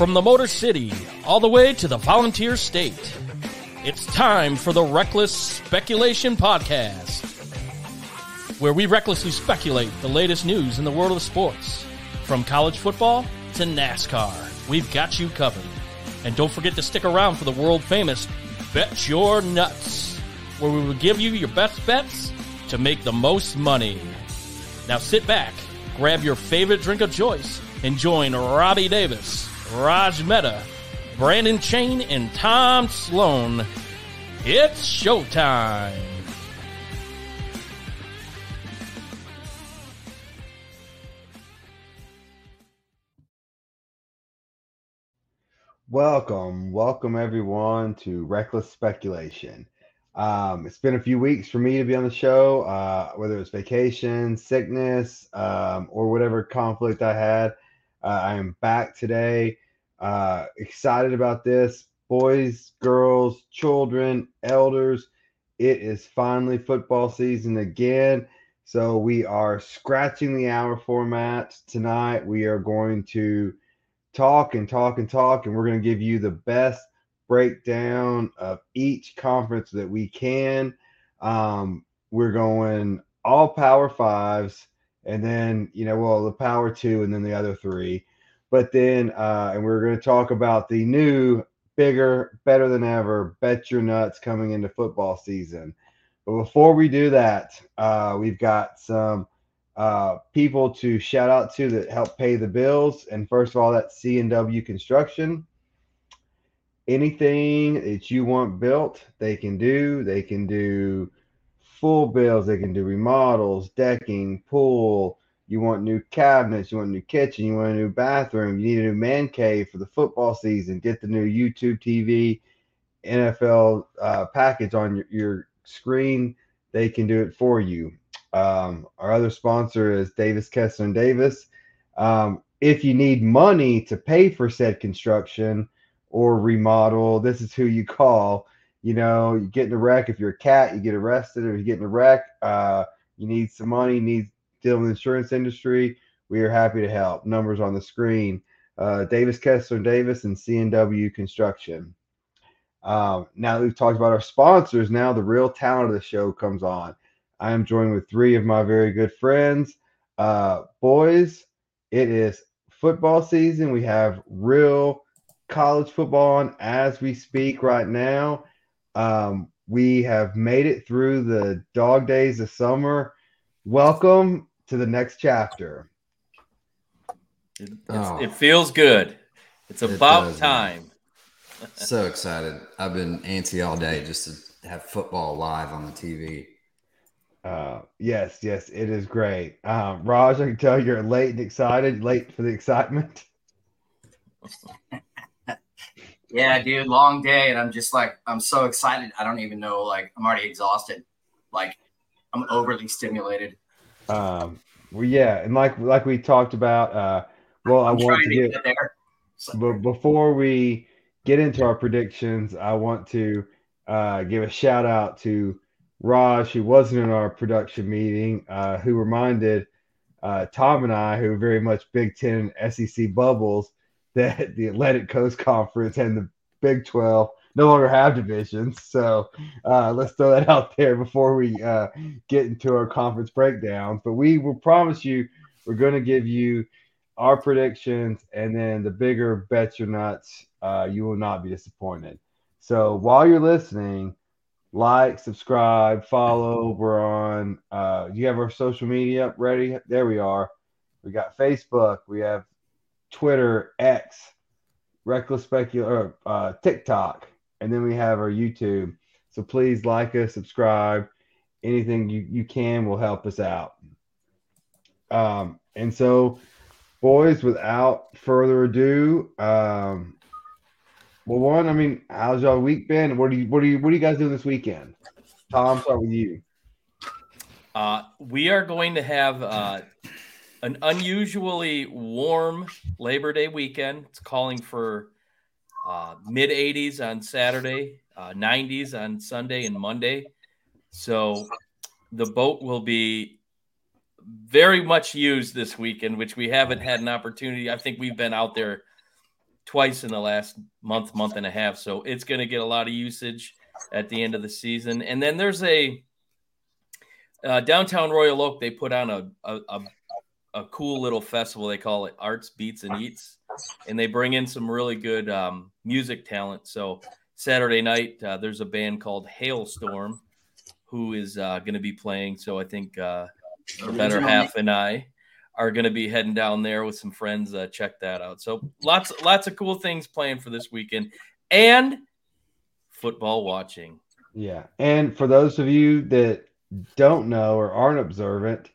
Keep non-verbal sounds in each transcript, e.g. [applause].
From the Motor City, all the way to the Volunteer State. It's time for the Reckless Speculation Podcast, where we recklessly speculate the latest news in the world of sports. From college football to NASCAR, we've got you covered. And don't forget to stick around for the world famous Bet Your Nuts, where we will give you your best bets to make the most money. Now sit back, grab your favorite drink of choice, and join Robbie Davis, Raj Mehta, Brandon Chain, and Tom Sloan. It's showtime. Welcome, welcome everyone to Reckless Speculation. Um, it's been a few weeks for me to be on the show, uh, whether it's vacation, sickness, um, or whatever conflict I had. Uh, I am back today. Uh, excited about this. Boys, girls, children, elders. It is finally football season again. So we are scratching the hour format tonight. We are going to talk and talk and talk, and we're going to give you the best breakdown of each conference that we can. Um, we're going all power fives, and then, you know, well, the power two, and then the other three. But then, uh, and we're going to talk about the new, bigger, better than ever Bet Your Nuts coming into football season. But before we do that, uh, we've got some uh, people to shout out to that help pay the bills. And first of all, that's C and W Construction. Anything that you want built, they can do. They can do full bills. They can do remodels, decking, pool. You want new cabinets. You want a new kitchen. You want a new bathroom. You need a new man cave for the football season. Get the new YouTube TV, NFL uh, package on your, your screen. They can do it for you. Um, our other sponsor is Davis Kessler and Davis. Um, if you need money to pay for said construction or remodel, this is who you call. You know, you get in a wreck. If you're a cat, you get arrested, or you get in a wreck, uh, you need some money, need dealing with the insurance industry. We are happy to help. Numbers on the screen. Uh, Davis Kessler and Davis and CNW Construction. Um, now that we've talked about our sponsors, now the real talent of the show comes on. I am joined with three of my very good friends. Uh, boys, it is football season. We have real college football on as we speak right now. Um, we have made it through the dog days of summer. Welcome to the next chapter. It, oh, it feels good. It's about does, time. [laughs] so excited. I've been antsy all day just to have football live on the TV. Uh, yes, yes, it is great. Um, Raj, I can tell you're late and excited, late for the excitement. [laughs] yeah, dude, long day, and I'm just like, I'm so excited. I don't even know, like, I'm already exhausted. Like, I'm overly stimulated. Um, well, yeah, and like like we talked about, uh, well, I'm I want to, get, get there. So. But before we get into our predictions, I want to uh, give a shout out to Raj, who wasn't in our production meeting, uh, who reminded uh, Tom and I, who are very much Big Ten SEC bubbles, [laughs] that the Atlantic Coast Conference and the Big 12 no longer have divisions. So uh, let's throw that [laughs] out there before we uh, get into our conference breakdowns. But we will promise you we're going to give you our predictions and then the bigger bets your nuts. Uh, you will not be disappointed. So while you're listening, like, subscribe, follow. We're on. Uh, do you have our social media ready? There we are. We got Facebook. We have Twitter, X, Reckless Specular, uh, TikTok, and then we have our YouTube. So please like us, subscribe. Anything you, you can will help us out. Um, and so, boys, without further ado, um, well, one, I mean, how's y'all week been? What do you what do you what are you guys doing this weekend? Tom, start with you. Uh, we are going to have uh, an unusually warm Labor Day weekend. It's calling for uh, mid 80s on Saturday, 90s uh, on Sunday and Monday. So the boat will be very much used this weekend, which we haven't had an opportunity. I think we've been out there twice in the last month, month and a half. So it's going to get a lot of usage at the end of the season. And then there's a uh, downtown Royal Oak. They put on a, a, a a cool little festival. They call it Arts Beats and Eats, and they bring in some really good um, music talent. So Saturday night, uh, there's a band called Halestorm who is uh, going to be playing. So I think uh, the better half and I are going to be heading down there with some friends. Uh, check that out. So lots, lots of cool things playing for this weekend, and football watching. Yeah, and for those of you that don't know or aren't observant,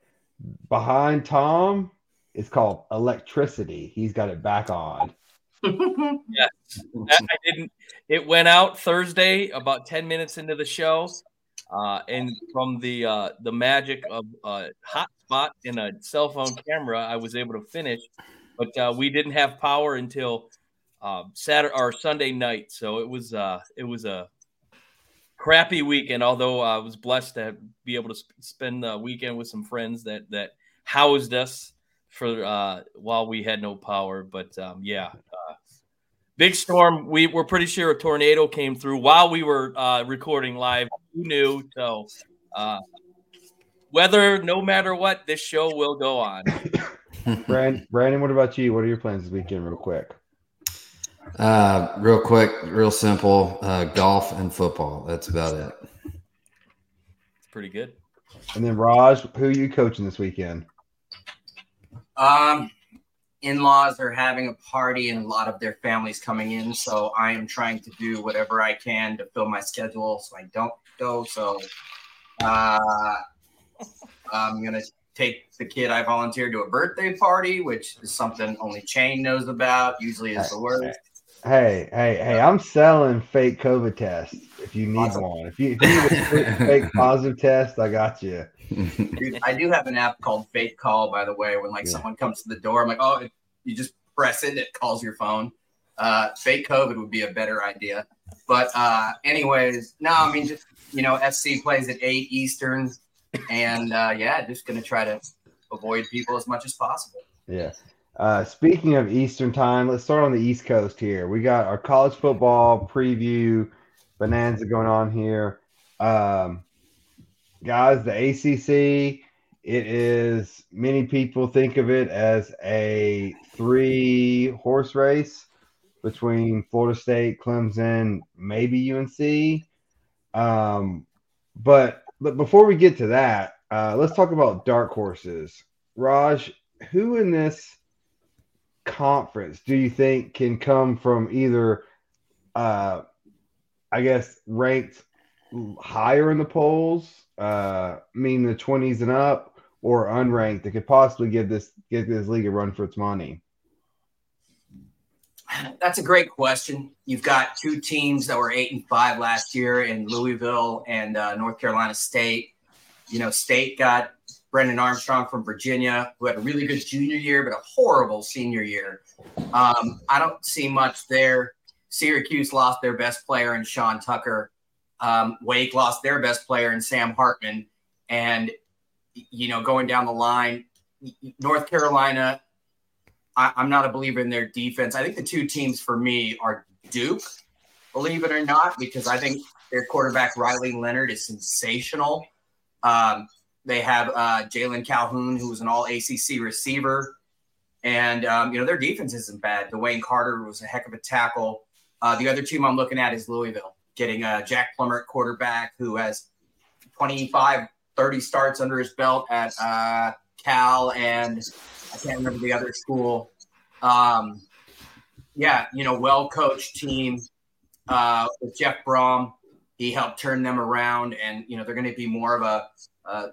behind Tom is called electricity. He's got it back on. [laughs] yes, I didn't. It went out Thursday, about ten minutes into the show. Uh, and from the uh, the magic of a hotspot in a cell phone camera, I was able to finish. But uh, we didn't have power until uh, Saturday or Sunday night, so it was uh, it was a crappy weekend. Although I was blessed to be able to sp- spend the weekend with some friends that that housed us for uh, while we had no power. But um, yeah, big storm. We were pretty sure a tornado came through while we were uh, recording live. Who knew? So, uh, weather, no matter what, this show will go on. [laughs] Brandon, Brandon, what about you? What are your plans this weekend, real quick? Uh, real quick, real simple. Uh, golf and football. That's about it. It's pretty good. And then Raj, who are you coaching this weekend? Um, in-laws are having a party and a lot of their families coming in so i am trying to do whatever i can to fill my schedule so i don't go so uh, i'm gonna take the kid i volunteered to a birthday party which is something only Chain knows about usually is the worst hey hey hey i'm selling fake covid tests if you need awesome. one if you, if you need a [laughs] fake positive test i got you Dude, I do have an app called Fake Call, by the way. When like yeah. someone comes to the door, I'm like, oh, you just press it, it calls your phone. Uh, fake COVID would be a better idea. But uh, anyways, no, I mean just you know, SC plays at eight Eastern, and uh, yeah, just gonna try to avoid people as much as possible. Yeah. Uh, speaking of Eastern time, let's start on the East Coast here. We got our college football preview bonanza going on here. Um, guys, the ACC, it is many people think of it as a three horse race between Florida State, Clemson, maybe UNC. Um, but but before we get to that, uh, let's talk about dark horses. Raj, who in this conference do you think can come from either, uh, I guess, ranked higher in the polls uh, mean the 20s and up or unranked that could possibly give this give this league a run for its money? That's a great question. You've got two teams that were eight and five last year in Louisville and uh, North Carolina State. You know, State got Brennan Armstrong from Virginia, who had a really good junior year, but a horrible senior year. Um, I don't see much there. Syracuse lost their best player in Sean Tucker. Um, Wake lost their best player in Sam Hartman. And, you know, going down the line, North Carolina, I, am not a believer in their defense. I think the two teams for me are Duke, believe it or not, because I think their quarterback, Riley Leonard, is sensational. Um, they have uh, Jalon Calhoun, who was an all ACC receiver. And, um, you know, their defense isn't bad. DeWayne Carter was a heck of a tackle. Uh, the other team I'm looking at is Louisville getting a Jack Plummer at quarterback who has 25, 30 starts under his belt at uh, Cal and I can't remember the other school. Um, yeah, you know, well coached team uh, with Jeff Brohm. He helped turn them around, and you know they're going to be more of a, a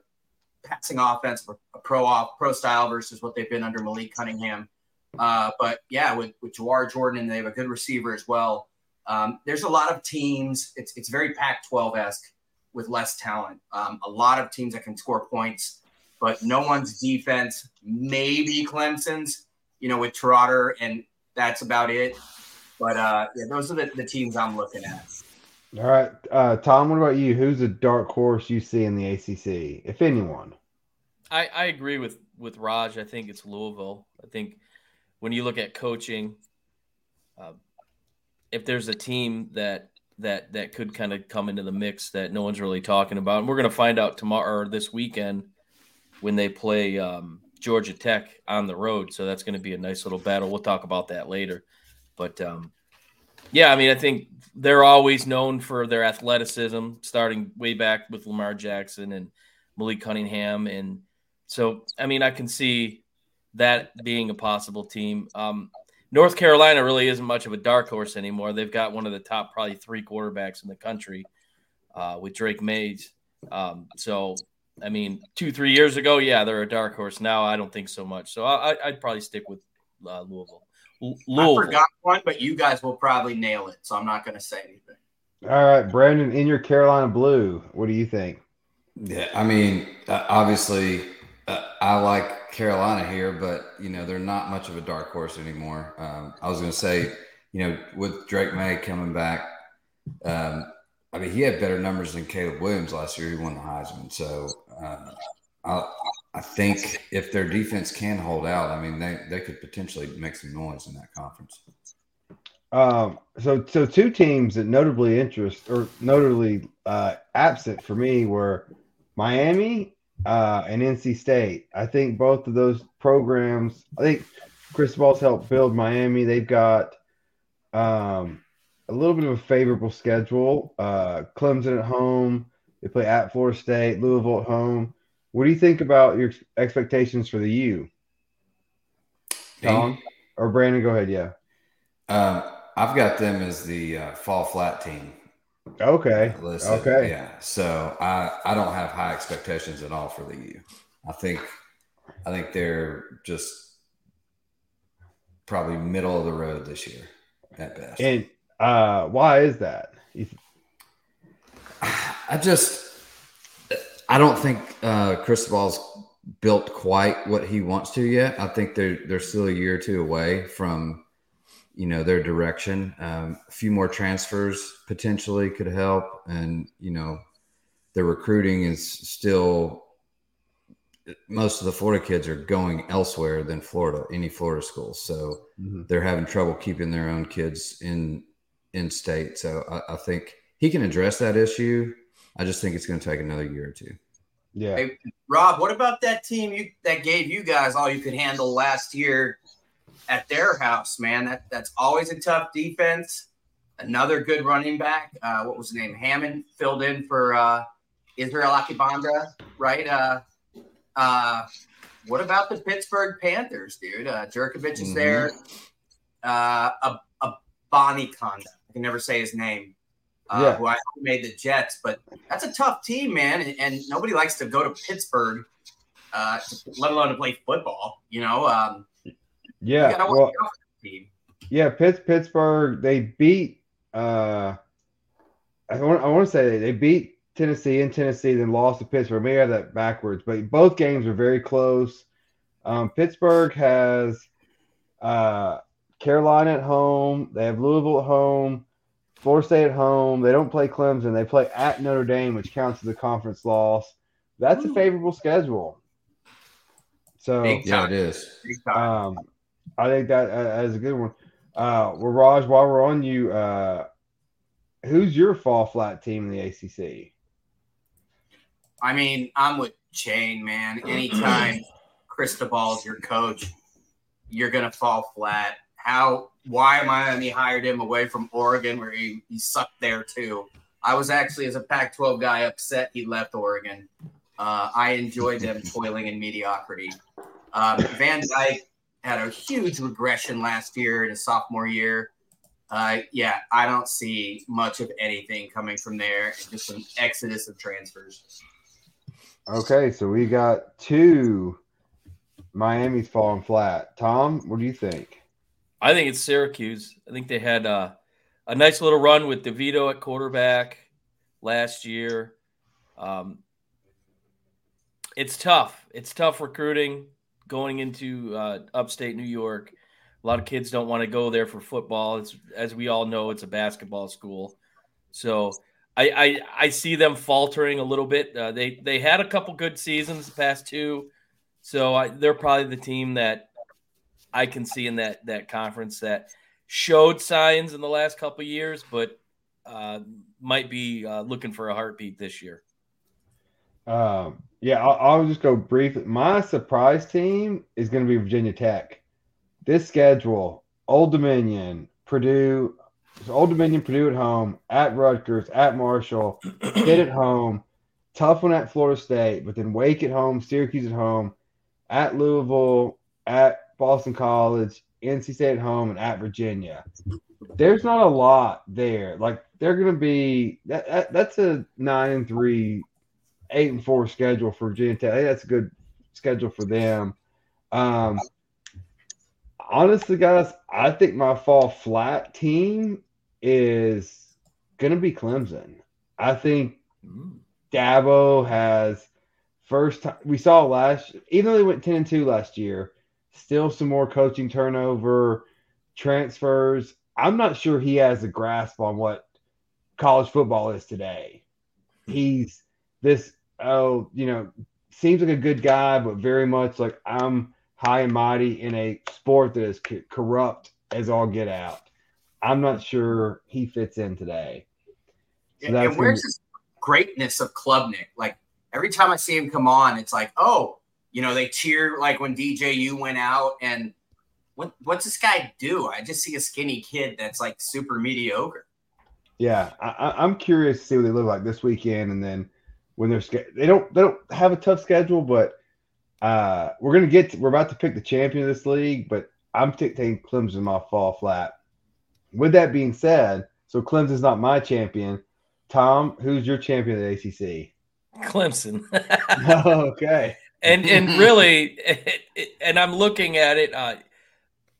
passing offense, a pro off pro style versus what they've been under Malik Cunningham. Uh, but yeah, with with Jawhar Jordan, and they have a good receiver as well. Um, there's a lot of teams. It's it's very Pac-12 esque with less talent. Um, a lot of teams that can score points, but no one's defense. Maybe Clemson's, you know, with Trotter, and that's about it. But uh, yeah, those are the, the teams I'm looking at. All right, uh, Tom. What about you? Who's a dark horse you see in the ACC, if anyone? I, I agree with with Raj. I think it's Louisville. I think when you look at coaching, uh, if there's a team that that that could kind of come into the mix that no one's really talking about, and we're going to find out tomorrow or this weekend when they play um, Georgia Tech on the road. So that's going to be a nice little battle. We'll talk about that later. But um, yeah, I mean, I think they're always known for their athleticism, starting way back with Lamar Jackson and Malik Cunningham, and so I mean, I can see that being a possible team. Um, North Carolina really isn't much of a dark horse anymore. They've got one of the top, probably three quarterbacks in the country uh, with Drake Mays. Um, so, I mean, two, three years ago, yeah, they're a dark horse. Now, I don't think so much. So, I, would probably stick with uh, Louisville. Louisville. I forgot one, but you guys will probably nail it. So, I'm not going to say anything. All right, Brandon, in your Carolina blue, what do you think? Yeah, I mean, uh, obviously, uh, I like Carolina here, but you know they're not much of a dark horse anymore. Um, I was going to say, you know, with Drake Maye coming back, um, I mean he had better numbers than Caleb Williams last year. He won the Heisman, so uh, I, I think if their defense can hold out, I mean they they could potentially make some noise in that conference. Um, so so two teams that notably interest or notably uh, absent for me were Miami uh, and NC State. I think both of those programs. I think Cristobal's helped build Miami. They've got um, a little bit of a favorable schedule. Uh, Clemson at home. They play at Florida State. Louisville at home. What do you think about your expectations for the U? Tom or Brandon? Go ahead. Yeah. Uh, I've got them as the uh, fall flat team. Okay. Okay. Yeah. So I I don't have high expectations at all for the U. I think I think they're just probably middle of the road this year at best. And uh, why is that? [sighs] I just I don't think uh, Cristobal's built quite what he wants to yet. I think they're they're still a year or two away from you know their direction. Um, a few more transfers potentially could help, and you know their recruiting is still most of the Florida kids are going elsewhere than Florida, any Florida schools. So mm-hmm. they're having trouble keeping their own kids in in state. So I, I, think he can address that issue. I just think it's going to take another year or two. Yeah. Hey, Rob, what about that team you that gave you guys all you could handle last year? at their house, man. That that's always a tough defense. Another good running back. Uh, what was his name? Hammond filled in for uh, Israel Akibanda, right? Uh, uh, what about the Pittsburgh Panthers, dude? Uh, Jurkovec is mm-hmm. there. Uh, a, a Bonnie Conda. I can never say his name. Uh, yeah. Who I made the Jets, but that's a tough team, man, and, and nobody likes to go to Pittsburgh, uh, let alone to play football. You know, um, yeah. Well, yeah, Pitt, Pittsburgh, they beat uh I want I want to say they beat Tennessee in Tennessee, then lost to Pittsburgh. Maybe I have that backwards, but both games are very close. Um, Pittsburgh has uh, Carolina at home. They have Louisville at home. Florida State at home. They don't play Clemson. They play at Notre Dame, which counts as a conference loss. That's a favorable schedule. So yeah, it is. Um, I think that uh, is a good one. Uh, well, Raj, while we're on you, uh, who's your fall flat team in the ACC? I mean, I'm with Chain, man. Anytime [clears throat] Cristobal's your coach, you're gonna fall flat. How? Why Miami hired him away from Oregon, where he, he sucked there too? I was actually, as a Pac-12 guy, upset he left Oregon. Uh, I enjoyed them [laughs] toiling in mediocrity. Um, Van Dyke had a huge regression last year in his sophomore year. Uh, yeah, I don't see much of anything coming from there. Just an exodus of transfers. Okay, so we got two Miami's falling flat. Tom, what do you think? I think it's Syracuse. I think they had uh, a nice little run with DeVito at quarterback last year. Um, it's tough. It's tough recruiting going into uh, upstate New York. A lot of kids don't want to go there for football. It's as we all know, it's a basketball school. So I I, I see them faltering a little bit. Uh, they they had a couple good seasons, the past two. So I, they're probably the team that I can see in that that conference that showed signs in the last couple years, but uh, might be uh, looking for a heartbeat this year. Um, yeah, I'll, I'll, just go brief. My surprise team is going to be Virginia Tech. This schedule: Old Dominion, Purdue, Old Dominion, Purdue at home, at Rutgers, at Marshall, [clears throat] Pitt at home, tough one at Florida State, but then Wake at home, Syracuse at home, at Louisville, at Boston College, NC State at home, and at Virginia. There's not a lot there. Like they're going to be that, that, That's a nine and three, eight and four schedule for Virginia Tech. that's a good schedule for them. Um, honestly, guys, I think my fall flat team is going to be Clemson. I think. Dabo has first time we saw last, even though they went 10 and 2 last year, still some more coaching turnover, transfers. I'm not sure he has a grasp on what college football is today. He's this, oh, you know, seems like a good guy, but very much like I'm high and mighty in a sport that is corrupt as all get out. I'm not sure he fits in today. So and, and where's this greatness of Klubnik? Like every time I see him come on, it's like, oh, you know, they cheer like when DJU went out and what what's this guy do? I just see a skinny kid that's like super mediocre. Yeah, I, am curious to see what they look like this weekend, and then when they're they don't they don't have a tough schedule, but uh, we're gonna get to, we're about to pick the champion of this league, but I'm taking Clemson off fall flat. With that being said, so Clemson's not my champion. Tom, who's your champion of the ACC? Clemson. [laughs] [laughs] okay. And and [laughs] really, [laughs] and I'm looking at it. Uh,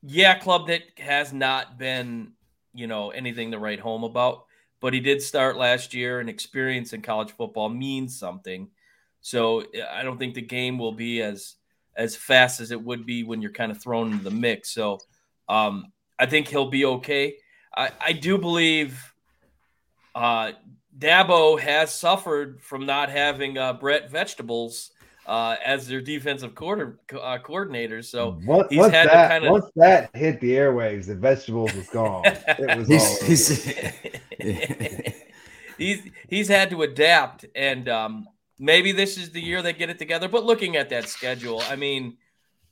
yeah, Klubnik has not been, you know, anything to write home about, but he did start last year, and experience in college football means something. So I don't think the game will be as as fast as it would be when you're kind of thrown into the mix. So um, I think he'll be okay. I, I do believe uh, Dabo has suffered from not having uh, Brent Venables uh, as their defensive quarter, uh, coordinator. So once, he's once had that, to kind of once that hit the airwaves, the Venables was gone. it was [laughs] he's, he's, [laughs] he's, he's had to adapt, and um, maybe this is the year they get it together. But looking at that schedule, I mean,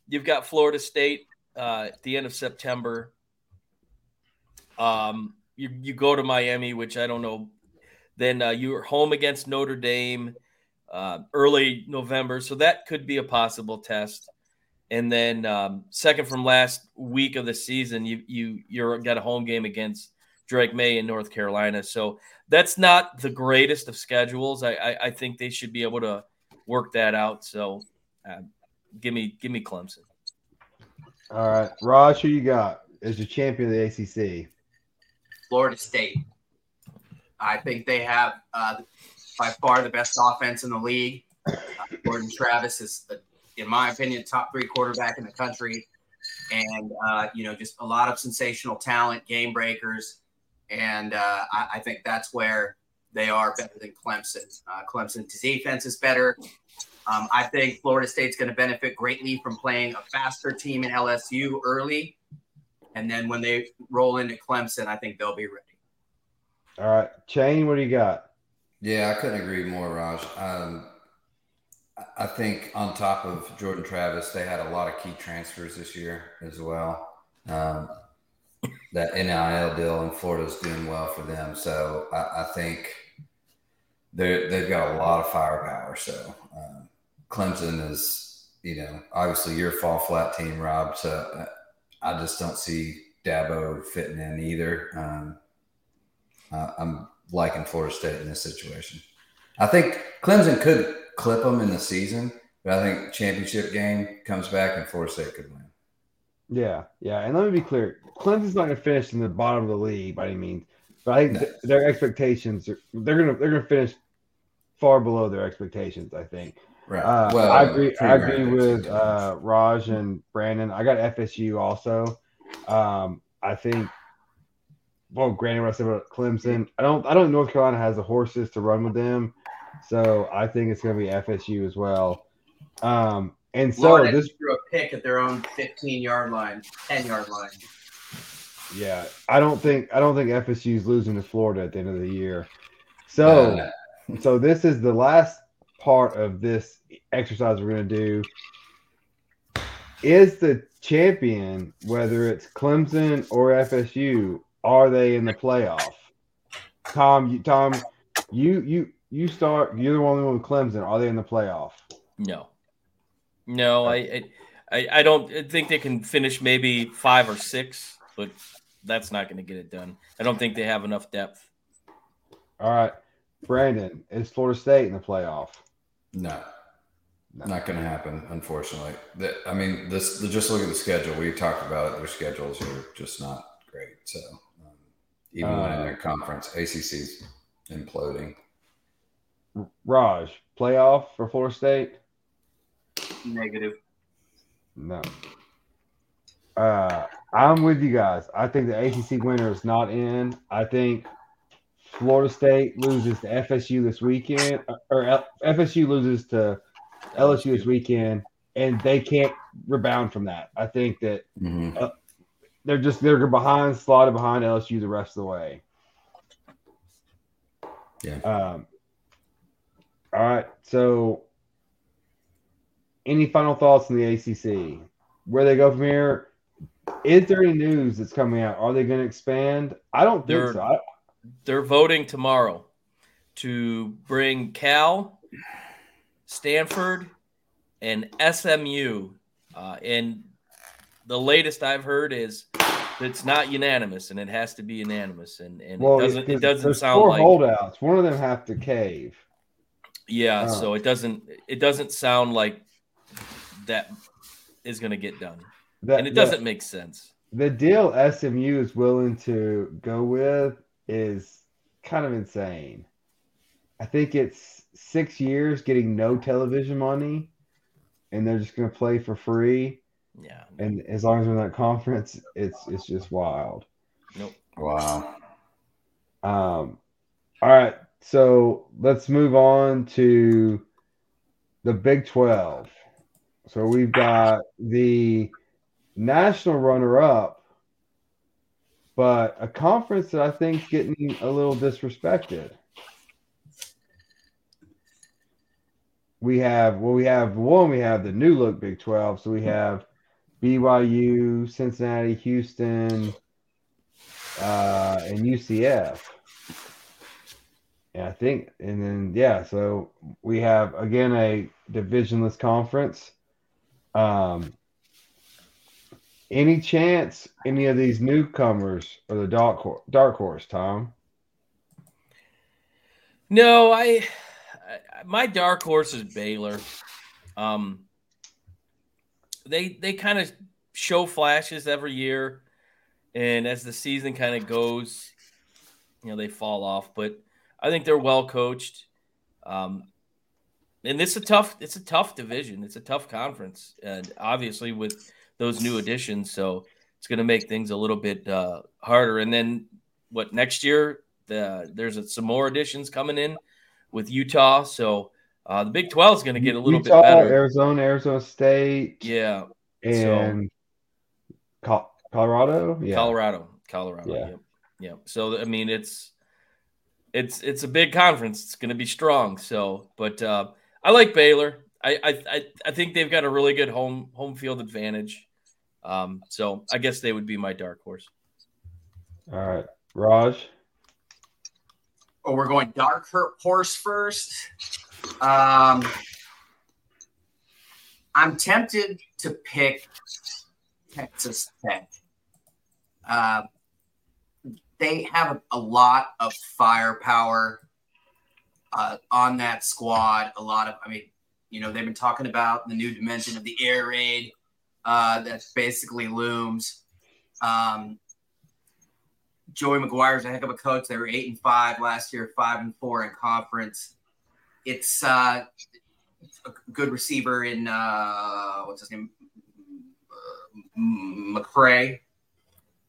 you've got Florida State uh, at the end of September. Um, you you go to Miami, which I don't know. Then uh, you're home against Notre Dame uh, early November, so that could be a possible test. And then um, second from last week of the season, you you you're got a home game against Drake Maye in North Carolina. So that's not the greatest of schedules. I I, I think they should be able to work that out. So uh, give me give me Clemson. All right, Raj, who you got as the champion of the ACC? Florida State. I think they have uh, by far the best offense in the league. Uh, Jordan Travis is, in my opinion, top three quarterback in the country, and uh, you know just a lot of sensational talent, game breakers, and uh, I, I, think that's where they are better than Clemson. Uh, Clemson's defense is better. Um, I think Florida State's going to benefit greatly from playing a faster team in LSU early, and then when they roll into Clemson, I think they'll be ready. All right, Chain, what do you got? Yeah, I couldn't agree more, Raj. Um, I think on top of Jordan Travis, they had a lot of key transfers this year as well. Um, that NIL deal in Florida is doing well for them, so I, I think they they've got a lot of firepower. So um, Clemson is, you know, obviously your fall flat team, Rob. So I just don't see Dabo fitting in either. Um, uh, I'm liking Florida State in this situation. I think Clemson could clip them in the season, but I think championship game comes back and Florida State could win. Yeah, yeah, and let me be clear: Clemson's not going to finish in the bottom of the league by any means, but I think no. th- their expectations are, they're going to they're going to finish far below their expectations. I think. Right. Uh, well, I agree. I agree with uh, Raj and Brandon. I got FSU also. Um, I think well, granted, what I said about Clemson, I don't, I don't. North Carolina has the horses to run with them, so I think it's going to be FSU as well. Um, And so Florida this threw a pick at their own 15 yard line, 10 yard line. Yeah, I don't think I don't think FSU is losing to Florida at the end of the year. So, Uh, so this is the last part of this exercise we're going to do. Is the champion, whether it's Clemson or FSU, are they in the playoff? Tom, you, Tom, you you you start. You're the only one with Clemson. Are they in the playoff? No, no, I, I, I don't think they can finish maybe five or six, but that's not going to get it done. I don't think they have enough depth. All right, Brandon, is Florida State in the playoff? no, No. not going to happen. Unfortunately, The- I mean, this. Just look at the schedule. We talked about it. Their schedules are just not great. So, even winning Uh, their conference, ACC's imploding. Raj, playoff for Florida State? Negative. No. Uh, I'm with you guys. I think the ACC winner is not in. I think Florida State loses to FSU this weekend, or L- FSU loses to LSU this weekend, and they can't rebound from that. I think that hmm they're just they're behind, slotted behind LSU the rest of the way. Yeah. Um. All right. So, any final thoughts on the ACC? Where they go from here? Is there any news that's coming out? Are they going to expand? I don't think They're- so. I, They're voting tomorrow to bring Cal, Stanford, and SMU. Uh, and the latest I've heard is it's not unanimous, and it has to be unanimous. And, and well, it doesn't it doesn't sound four like holdouts. One of them have to cave. yeah. Oh. So it doesn't it doesn't sound like that is going to get done, That, and it doesn't make sense. the deal SMU is willing to go with is kind of insane. I think it's six years getting no television money, and they're just going to play for free. Yeah. And as long as we're in that conference, it's it's just wild. Nope. Wow. Um, all right, so let's move on to the Big Twelve. So we've got the national runner-up, but a conference that I think is getting a little disrespected. We have well, we have one. We have the new look Big Twelve. So we have BYU, Cincinnati, Houston, uh, and UCF. And I think, and then yeah, so we have again a divisionless conference. Um, any chance any of these newcomers are the dark horse, dark horse, Tom? No, I, I my dark horse is Baylor. Um, they they kind of show flashes every year, and as the season kind of goes, you know they fall off. But I think they're well coached. Um, and this is a tough it's a tough division. It's a tough conference, and obviously with those new additions, so it's going to make things a little bit uh, harder. And then what next year? The, there's some more additions coming in with Utah, so uh, the Big Twelve is going to get a little Utah, bit better. Arizona, Arizona State, Yeah, and Col- Colorado. Yeah, Colorado, Colorado. Yeah. Yep. Yep. So I mean, it's it's it's a big conference. It's going to be strong. So, but uh, I like Baylor. I, I I I think they've got a really good home home field advantage. Um, so I guess they would be my dark horse. All right, Raj. Oh, we're going dark horse first. Um, I'm tempted to pick Texas Tech. Uh, they have a, lot of firepower uh, on that squad. A lot of, I mean, you know, they've been talking about the new dimension of the air raid uh, that basically looms. Um, Joey McGuire's a heck of a coach. They were eight and five last year, five and four in conference. It's uh, a good receiver in uh, what's his name, uh, McCray.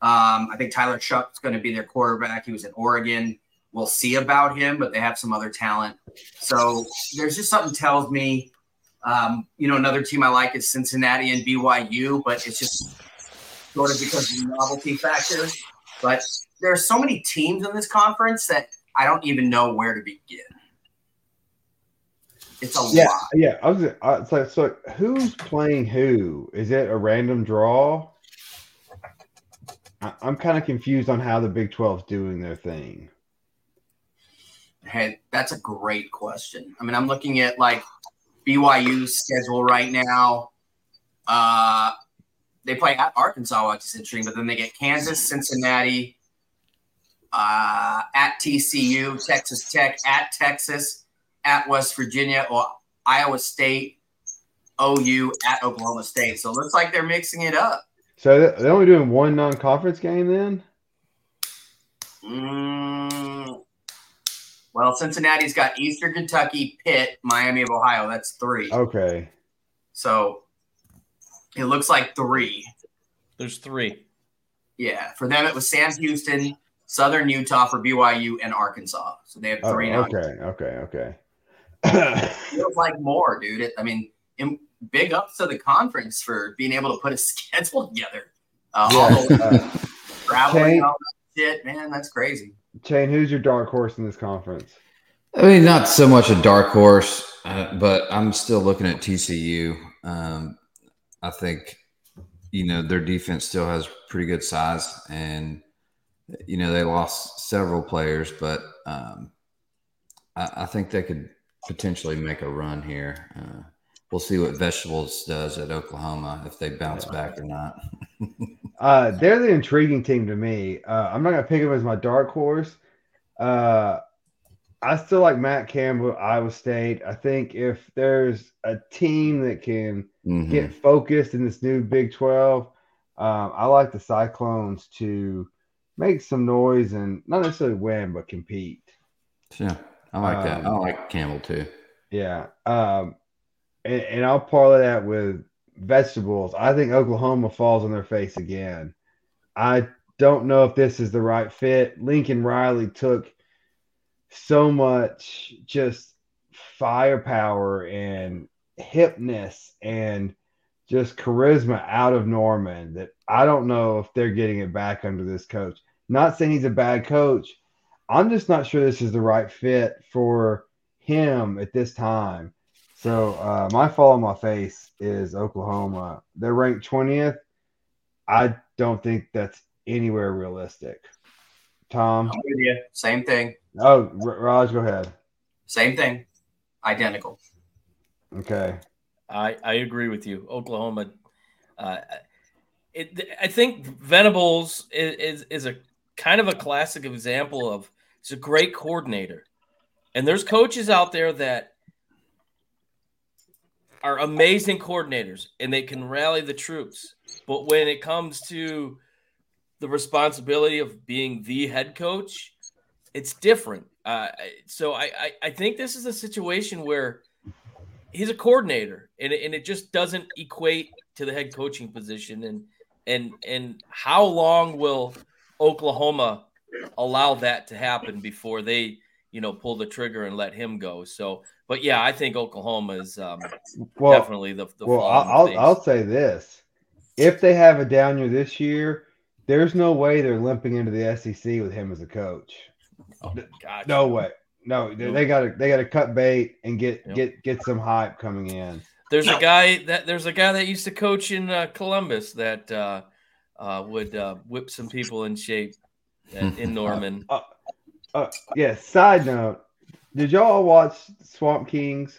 Um, I think Tyler Shough's going to be their quarterback. He was at Oregon. We'll see about him, but they have some other talent. So there's just something tells me Um, you know, another team I like is Cincinnati and BYU, but it's just sort of because of the novelty factor. But there are so many teams in this conference that I don't even know where to begin. It's a yeah, lot. Yeah, I was. I, it's like, so who's playing who? Is it a random draw? I, I'm kind of confused on how the Big 12's doing their thing. Hey, that's a great question. I mean, I'm looking at like BYU's schedule right now. Uh, they play at Arkansas, which is interesting, but then they get Kansas, Cincinnati, uh, at TCU, Texas Tech, at Texas, at West Virginia, or Iowa State, OU, at Oklahoma State. So it looks like they're mixing it up. So they're only doing one non-conference game then. Mm, well, Cincinnati's got Eastern Kentucky, Pitt, Miami of Ohio. That's three. Okay. So it looks like three. There's three. Yeah. For them, it was Sam Houston, Southern Utah for BYU, and Arkansas. So they have Oh, three now. okay. Okay. Okay. Feels like more, dude. It, I mean, in, big ups to the conference for being able to put a [laughs] schedule together. Uh, all yeah. the Uh, traveling, Kane- all that shit, man. That's crazy. Shane, who's your dark horse in this conference? I mean, not so much a dark horse, uh, but I'm still looking at TCU. Um, I think, you know, their defense still has pretty good size, and you know they lost several players, but um, I, I think they could potentially make a run here. Uh, we'll see what Venables does at Oklahoma if they bounce back or not. [laughs] Uh, they're the intriguing team to me. Uh, I'm not gonna pick them as my dark horse. Uh, I still like Matt Campbell, Iowa State. I think if there's a team that can Mhm. get focused in this new Big 12, um, I like the Cyclones to make some noise and not necessarily win, but compete. Yeah, I like that. I Um, like Campbell too. Yeah. Um, and, and I'll parlay that with Venables. I think Oklahoma falls on their face again. I don't know if this is the right fit. Lincoln Riley took so much just firepower and hipness and just charisma out of Norman that I don't know if they're getting it back under this coach. Not saying he's a bad coach. I'm just not sure this is the right fit for him at this time. So uh, my fall on my face is Oklahoma. They're ranked 20th. I don't think that's anywhere realistic. Tom, I'm with you. Same thing. oh Raj, go ahead. Same thing. Identical. Okay, I, I agree with you. Oklahoma. Uh, it, I think Venables is, is is a kind of a classic example of he's a great coordinator, and there's coaches out there that are amazing coordinators and they can rally the troops. But when it comes to the responsibility of being the head coach, it's different. Uh, so I, I I think this is a situation where he's a coordinator and it, and it just doesn't equate to the head coaching position and and and how long will Oklahoma allow that to happen before they you know pull the trigger and let him go so but yeah I think Oklahoma is um, well, definitely the, the well, fall on the I'll face. I'll say this: if they have a down year this year, there's no way they're limping into the SEC with him as a coach. Gotcha. No way. No, they, they gotta they gotta cut bait and get Yep. get get some hype coming in. There's a guy that there's a guy that used to coach in uh, Columbus that uh, uh, would uh, whip some people in shape at, in Norman. Uh, yeah. Side note: Did y'all watch Swamp Kings?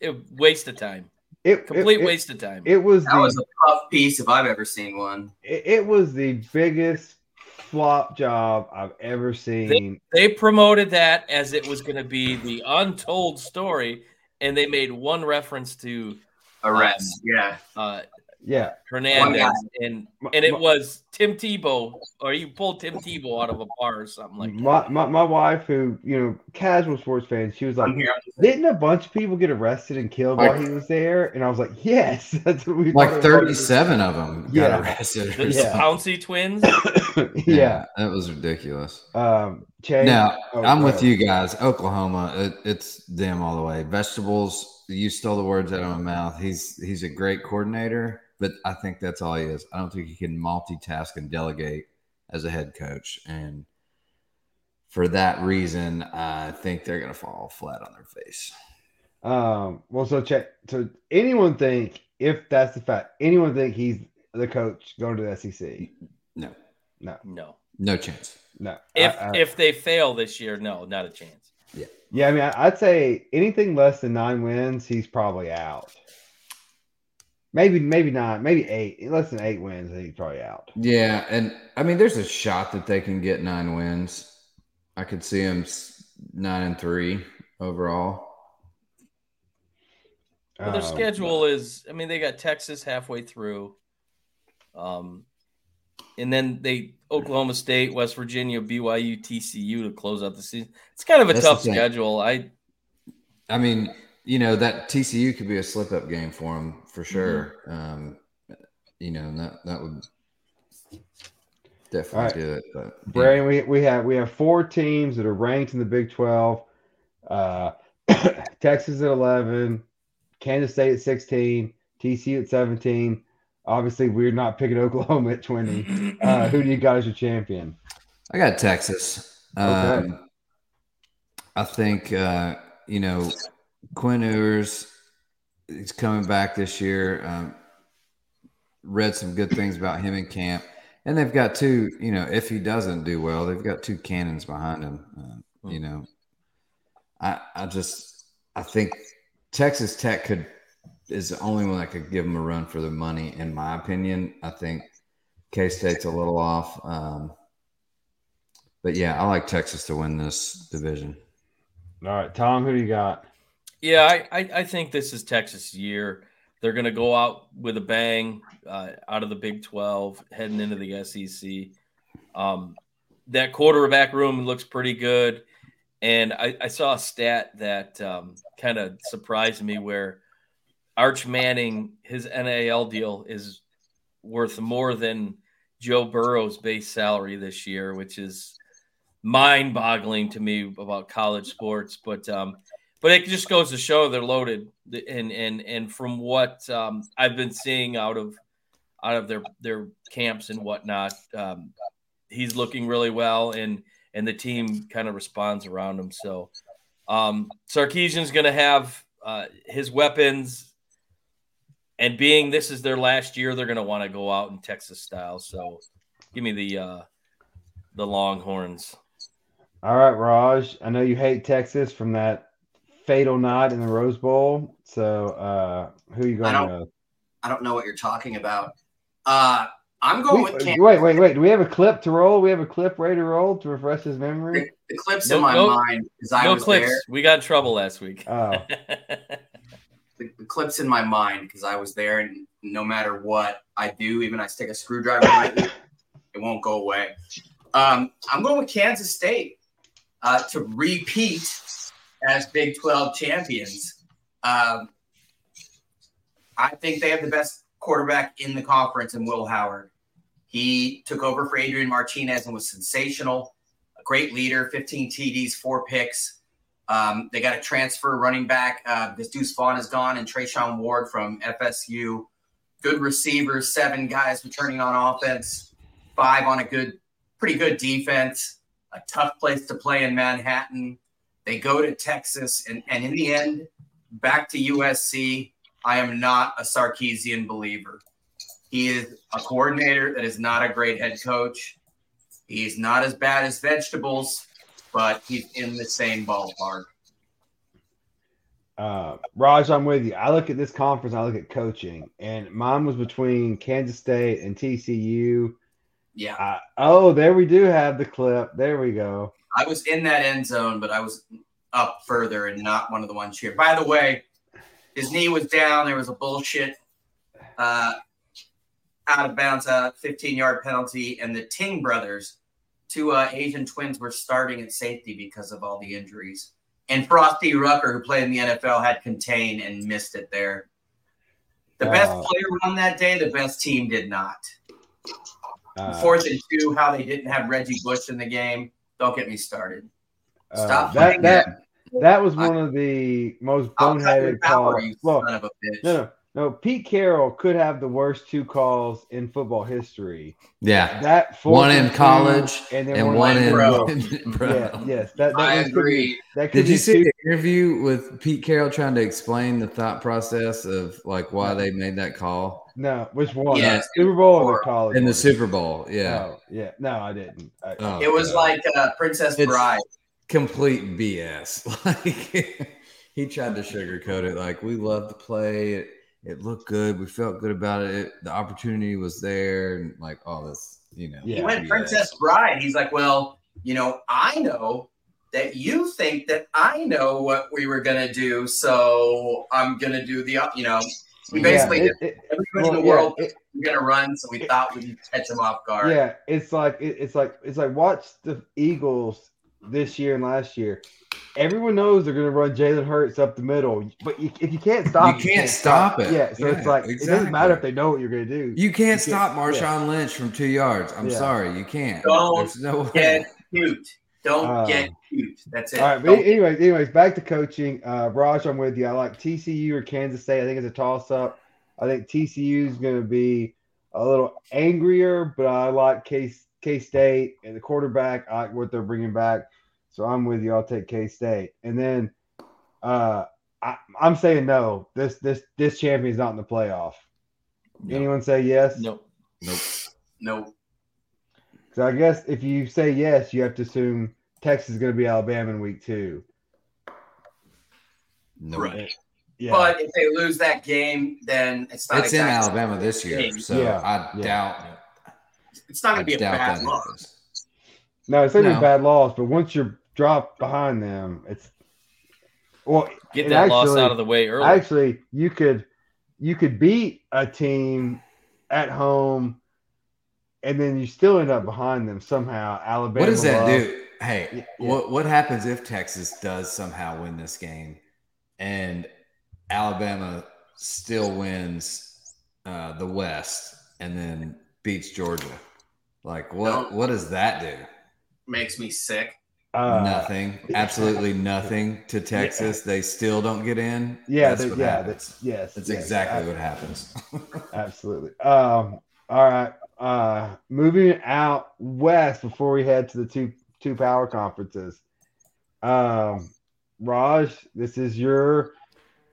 It, waste of time, It complete it, waste of time. It, it was That the was a tough piece if I've ever seen one. it, it was the biggest flop job I've ever seen. they promoted that as it was going to be the untold story, and they made one reference to Arrest. yeah. uh, yeah. Hernandez, and My- and it my- was Tim Tebow, or you pulled Tim Tebow out of a bar or something like that. My, my my wife, who you know, casual sports fan, she was like, here. "Didn't a bunch of people get arrested and killed while he was there?" And I was like, "Yes, [laughs] that's what we Like thought it was." 37 of them got Yeah. arrested. The Yeah. Pouncey twins. [laughs] yeah. that was ridiculous. Um, Chase. Now oh, I'm with you guys. Oklahoma, it, it's them all the way. Venables. You stole the words out of my mouth. He's he's a great coordinator, but I think that's all he is. I don't think he can multitask and delegate as a head coach, and for that reason, I think they're going to fall flat on their face. Um. Well, so check. So anyone think if that's the fact, anyone think he's the coach going to the SEC? No. No. No. No chance. No. If I, I, if they fail this year, no, not a chance. Yeah. Yeah, I mean, I'd say anything less than nine wins, he's probably out. Maybe, maybe not, maybe eight. Less than eight wins, he's probably out. Yeah, and I mean, there's a shot that they can get nine wins. I could see him nine and three overall. Well, their um, schedule is, I mean, they got Texas halfway through. Um, and then they Oklahoma State, West Virginia, BYU, TCU to close out the season. It's kind of a That's tough schedule. I, I mean, you know that TCU could be a slip up game for them for sure. Mm-hmm. Um, you know that that would definitely right. do it. But Brian, we we have we have four teams that are ranked in the Big Twelve. Uh, [coughs] Texas at eleven, Kansas State at sixteen, TCU at seventeen, Obviously, we're not picking [laughs] Oklahoma at 20. Uh, who do you got as your champion? I got Texas. Okay. Um, I think, uh, you know, Quinn Ewers is coming back this year. Um, read some good things about him in camp. And they've got two, you know, if he doesn't do well, they've got two cannons behind him. Uh, you know, I, I just, I think Texas Tech could is the only one that could give them a run for the money, in my opinion. I think K State's a little off. Um, but yeah, I like Texas to win this division. All right, Tom, who do you got? Yeah, I, I, I think this is Texas' year. They're going to go out with a bang uh, out of the Big 12, heading into the SEC. Um, that quarterback room looks pretty good. And I, I saw a stat that um, kind of surprised me where Arch Manning, his NIL deal is worth more than Joe Burrow's base salary this year, which is mind boggling to me about college sports. But, um, but it just goes to show they're loaded. And, and, and from what um, I've been seeing out of, out of their, their camps and whatnot, um, he's looking really well and, and the team kind of responds around him. So, um, Sarkisian's going to have uh, his weapons and being this is their last year, they're going to want to go out in Texas style. So, give me the uh, the Longhorns. All right, Raj. I know you hate Texas from that fatal night in the Rose Bowl. So, uh, who are you going I don't, with? I don't know what you're talking about. Uh, I'm going we, with Kansas. Wait, wait, wait. Do we have a clip to roll? We have a clip ready to roll to refresh his memory? The, the clip's no, in my no, mind because I no was clips. there. We got in trouble last week. Oh. [laughs] the, the clips in my mind because I was there, and no matter what I do, even I stick a screwdriver in it, [laughs] it won't go away. Um, I'm going with Kansas State uh, to repeat as Big 12 champions. Um, I think they have the best quarterback in the conference in Will Howard. He took over for Adrian Martinez and was sensational. A great leader, 15 TDs, four picks. Um, they got a transfer running back. Uh, this Deuce Vaughn is gone, and Treshaun Ward from FSU. Good receivers, seven guys returning on offense, five on a good, pretty good defense. A tough place to play in Manhattan. They go to Texas, and, and in the end, back to USC. I am not a Sarkisian believer. He is a coordinator that is not a great head coach. He's not as bad as Venables but he's in the same ballpark. Uh, Raj, I'm with you. I look at this conference, I look at coaching, and mine was between Kansas State and TCU. Yeah. Uh, oh, there we do have the clip. There we go. I was in that end zone, but I was up further and not one of the ones here. By the way, his knee was down. There was a bullshit uh, out of bounds, uh, 15 yard penalty, and the Ting brothers two uh, Asian twins were starting at safety because of all the injuries. And Frostee Rucker, who played in the NFL, had contained and missed it there. The best player won that day. The best team did not. Uh, Fourth and two, how they didn't have Reggie Bush in the game. Don't get me started. Uh, Stop that that that. that was one of the most I'll cut your boneheaded calls. you Well, son of a bitch. no, no, no. Pete Carroll could have the worst two calls in football history. Yeah. That One in college and then and one, one in in Bro. bro. [laughs] Yeah, yes, that, that I one could be- agree. that could Did be you see two- the interview with Pete Carroll trying to explain the thought process of like why they made that call No, which one? Yeah, Super Bowl or or- the college? in the? Super Bowl? Yeah. Oh, yeah. No, I didn't. I, Oh, It was God. like uh, Princess It's- Bride. complete BS. [laughs] Like he tried to sugarcoat it. Like we love to play. It, it looked good. We felt good about it. it. The opportunity was there, and like all this, you know. Yeah. He went BS. Princess Bride. He's like, well, you know, I know that you think that I know what we were gonna do, so I'm gonna do the, you know, we basically yeah, did it- it- everybody in well, the yeah, world it- was gonna run, so we thought we'd catch him off guard. Yeah, it's like it, it's like it's like watch the Eagles this year and last year. Everyone knows they're going to run Jalen Hurts up the middle, but you, if you can't stop, You can't stop it. Yeah, so it's Yeah, like it doesn't matter if they know what you're going to do. You can't You stop can't- Marshawn Lynch from two yards. I'm Yeah. sorry, you can't. Don't There's no way. Get cute. Don't Uh, get cute. That's it. All right, but anyways, anyways, back to coaching. Uh, Raj, I'm with you. I like TCU or Kansas State. I think it's a toss up. I think TCU is going to be a little angrier, but I like K K State and the quarterback. I like what they're bringing back, so I'm with you. I'll take K State, and then uh, I, I'm saying no. This this this champion's not in the playoff. No. Anyone say yes? Nope. Nope. no. So I guess if you say yes, you have to assume Texas is going to be Alabama in week two. Nope. Right. Yeah. But if they lose that game, then it's not. It's in Alabama this year, so Yeah, I yeah. doubt. It's not going to be a bad loss. happens. No, it's not even No. bad loss, but once you're dropped behind them, it's well. Get and that loss actually- out of the way early. Actually, you could you could beat a team at home, and then you still end up behind them somehow. Alabama. What does that lost. do? Hey, Yeah. what what happens if Texas does somehow win this game, and Alabama still wins uh, the West, and then beats Georgia? Like what? Don't- What does that do? Makes me sick. Uh, nothing. Absolutely nothing to Texas. They still don't get in. Yeah, that's they- what yeah, happens. that's yes, That's yes, exactly ab- what happens. [laughs] Absolutely. Um. All right. Uh, moving out west before we head to the two two power conferences. Um, Raj, this is your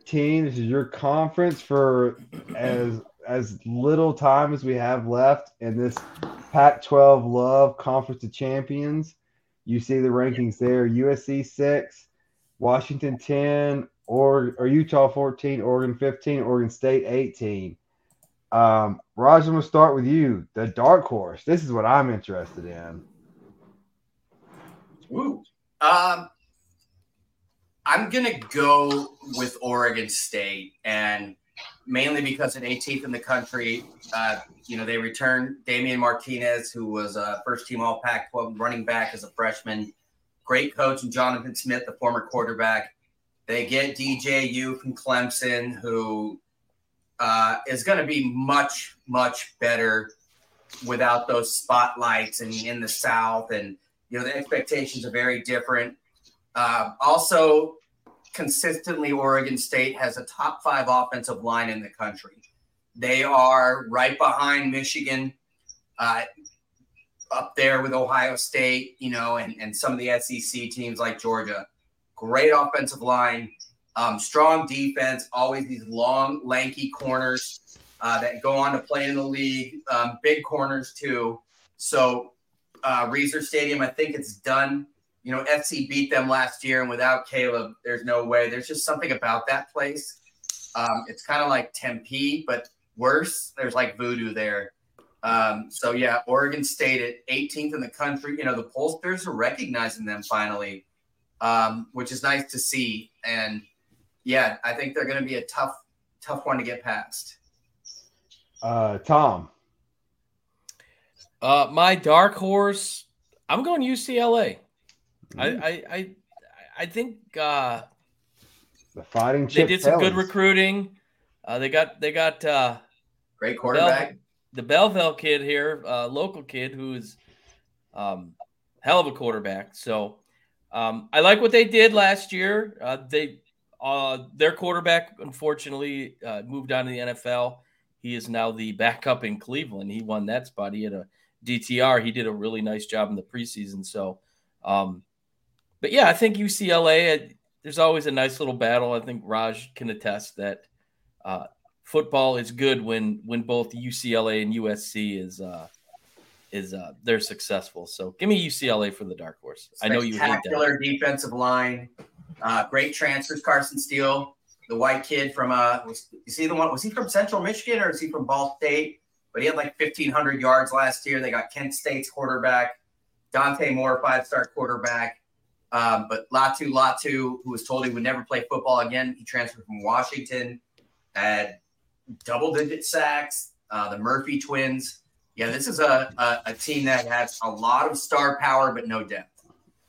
team. This is your conference for as as little time as we have left in this Pac-12 Love Conference of Champions. You see the rankings there: USC six, Washington ten, or or Utah fourteen, Oregon fifteen, Oregon State eighteen. Um, Raj, I'm gonna start with you. The dark horse. This is what I'm interested in. Woo. Um, I'm gonna go with Oregon State, and mainly because at 18th in the country, uh, you know they returned Damien Martinez, who was a first-team All Pac-12 running back as a freshman. Great coach, and Jonathan Smith, the former quarterback. They get DJU from Clemson, who uh, is going to be much, much better without those spotlights and in the South and you know the expectations are very different. Uh, also, consistently, Oregon State has a top five offensive line in the country. They are right behind Michigan, uh, up there with Ohio State, you know, and, and some of the SEC teams like Georgia. Great offensive line, um, strong defense, always these long, lanky corners uh, that go on to play in the league, um, big corners too. So uh, Reser Stadium. I think it's done. You know, SC beat them last year, and without Caleb, there's no way. There's just something about that place. Um, it's kind of like Tempe, but worse. There's like voodoo there. Um, so yeah, Oregon State at 18th in the country. You know, the pollsters are recognizing them finally, um, which is nice to see. And yeah, I think they're going to be a tough, tough one to get past. Uh, Tom. Uh, my dark horse, I'm going UCLA. I, I, I, I think uh, The fighting they did some good recruiting. Uh, they got they got uh, Great Bell, quarterback. the Belleville kid here, uh, local kid who's um, hell of a quarterback. So um, I like what they did last year. Uh, they uh, their quarterback unfortunately uh, moved on to the NFL. He is now the backup in Cleveland. He won that spot. He had a DTR. He did a really nice job in the preseason. So, um, but yeah, I think UCLA. Uh, there's always a nice little battle. I think Raj can attest that uh, football is good when when both UCLA and USC is uh, is uh, they're successful. So give me UCLA for the dark horse. I know you hate that. Defensive line, uh, great transfers. Carson Steele, the white kid from uh, was, you see the one was he from Central Michigan or is he from Ball State? But he had like 1,500 yards last year. They got Kent State's quarterback, Dante Moore, five star quarterback. Um, but Latu Latu, who was told he would never play football again, he transferred from Washington, had double digit sacks. Uh, the Murphy twins yeah, this is a, a, a team that has a lot of star power but no depth.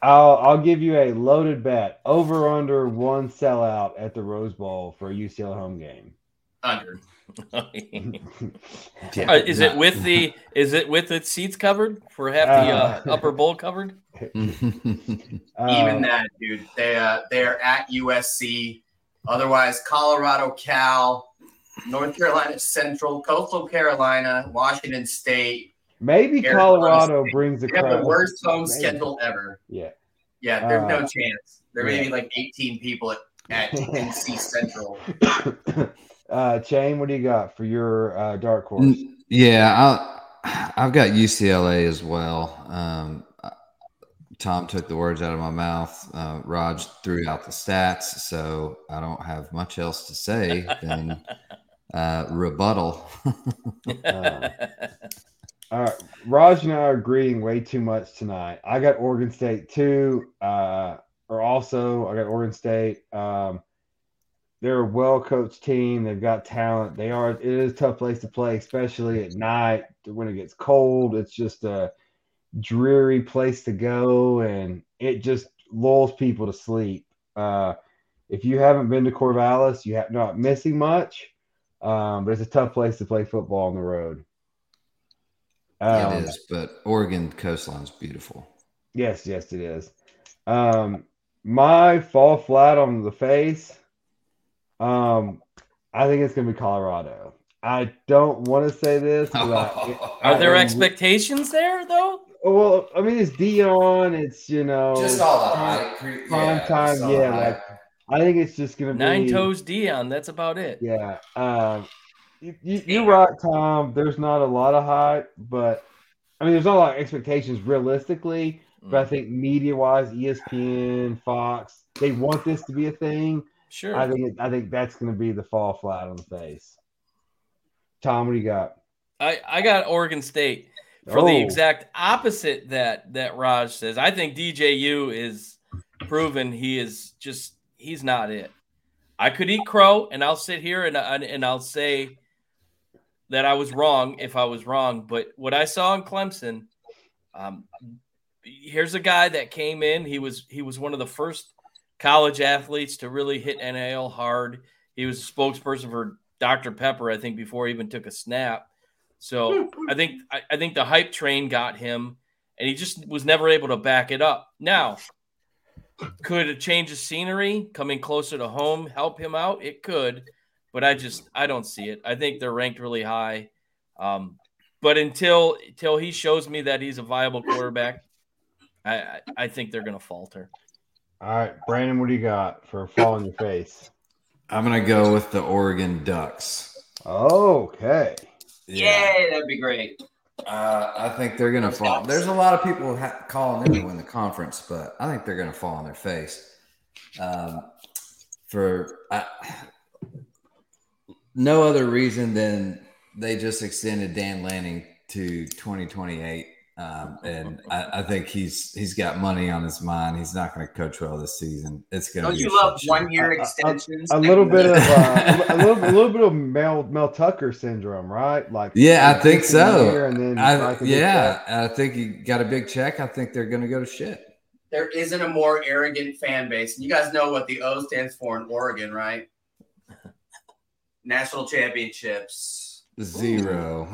I'll I'll give you a loaded bet over under one sellout at the Rose Bowl for a UCLA home game. Under. [laughs] yeah, uh, is it with the is it with its seats covered for half the uh, uh, upper bowl covered? [laughs] Even that, dude. They uh, they're at USC. Otherwise, Colorado, Cal, North Carolina Central, Coastal Carolina, Washington State. Maybe Arizona Colorado State. brings the crowd. the worst home Maybe. schedule ever. Yeah. Yeah, there's uh, no chance. There may be like 18 people at, at NC Central. [laughs] Uh, Shane, what do you got for your uh, dark horse? Yeah, i I've got UCLA as well. Um, Tom took the words out of my mouth. Uh, Raj threw out the stats, so I don't have much else to say than [laughs] uh, rebuttal. uh, [laughs] all right, Raj and I are agreeing way too much tonight. I got Oregon State too, uh, or also I got Oregon State. Um, they're a well coached team. They've got talent. They are. It is a tough place to play, especially at night when it gets cold. It's just a dreary place to go, and it just lulls people to sleep. Uh, if you haven't been to Corvallis, you have not missing much. Um, but it's a tough place to play football on the road. Um, it is, but Oregon coastline is beautiful. Yes, yes, it is. Um, my fall flat on the face. Um, I think it's going to be Colorado. I don't want to say this, but I, [laughs] are there I, expectations there though? Well, I mean, it's Deion. It's you know, just all the hype. Prime yeah, time, yeah. Like I think it's just gonna be nine toes Deion. That's about it. Yeah. Um, you, you, are right, Tom. There's not a lot of hype, but I mean, there's not a lot of expectations realistically. Mm. But I mm. think media wise, ESPN, Fox, they want this to be a thing. Sure. I think I think that's going to be the fall flat on the face. Tom, what do you got? I I got Oregon State for oh. the exact opposite that that Raj says. I think DJU is proven he is just he's not it. I could eat crow, and I'll sit here and and I'll say that I was wrong if I was wrong. But what I saw in Clemson, um, here's a guy that came in. He was he was one of the first college athletes to really hit NIL hard. He was a spokesperson for Dr. Pepper, I think, before he even took a snap. So I think I, I think the hype train got him, and he just was never able to back it up. Now, could a change of scenery, coming closer to home, help him out? It could, but I just I don't see it. I think they're ranked really high, um, but until until he shows me that he's a viable quarterback, I I, I think they're going to falter. All right, Brandon, what do you got for fall in your face? I'm going to go with the Oregon Ducks. Okay. Yeah, Yay, that'd be great. Uh, I think they're going to fall. There's a lot of people ha- calling them to win the conference, but I think they're going to fall on their face. Um, for uh, no other reason than they just extended Dan Lanning to 2028 um, [laughs] and I, I, think he's he's got money on his mind. He's not going to coach well this season. It's going to. Don't you love one year extensions? A, a, a, little bit of uh, [laughs] a, little a little bit of Mel Mel Tucker syndrome, right? Like yeah, I think so. And then I, yeah, I think he got a big check. I think they're going to go to shit. There isn't a more arrogant fan base. And you guys know what the O stands for in Oregon, right? National championships. Zero.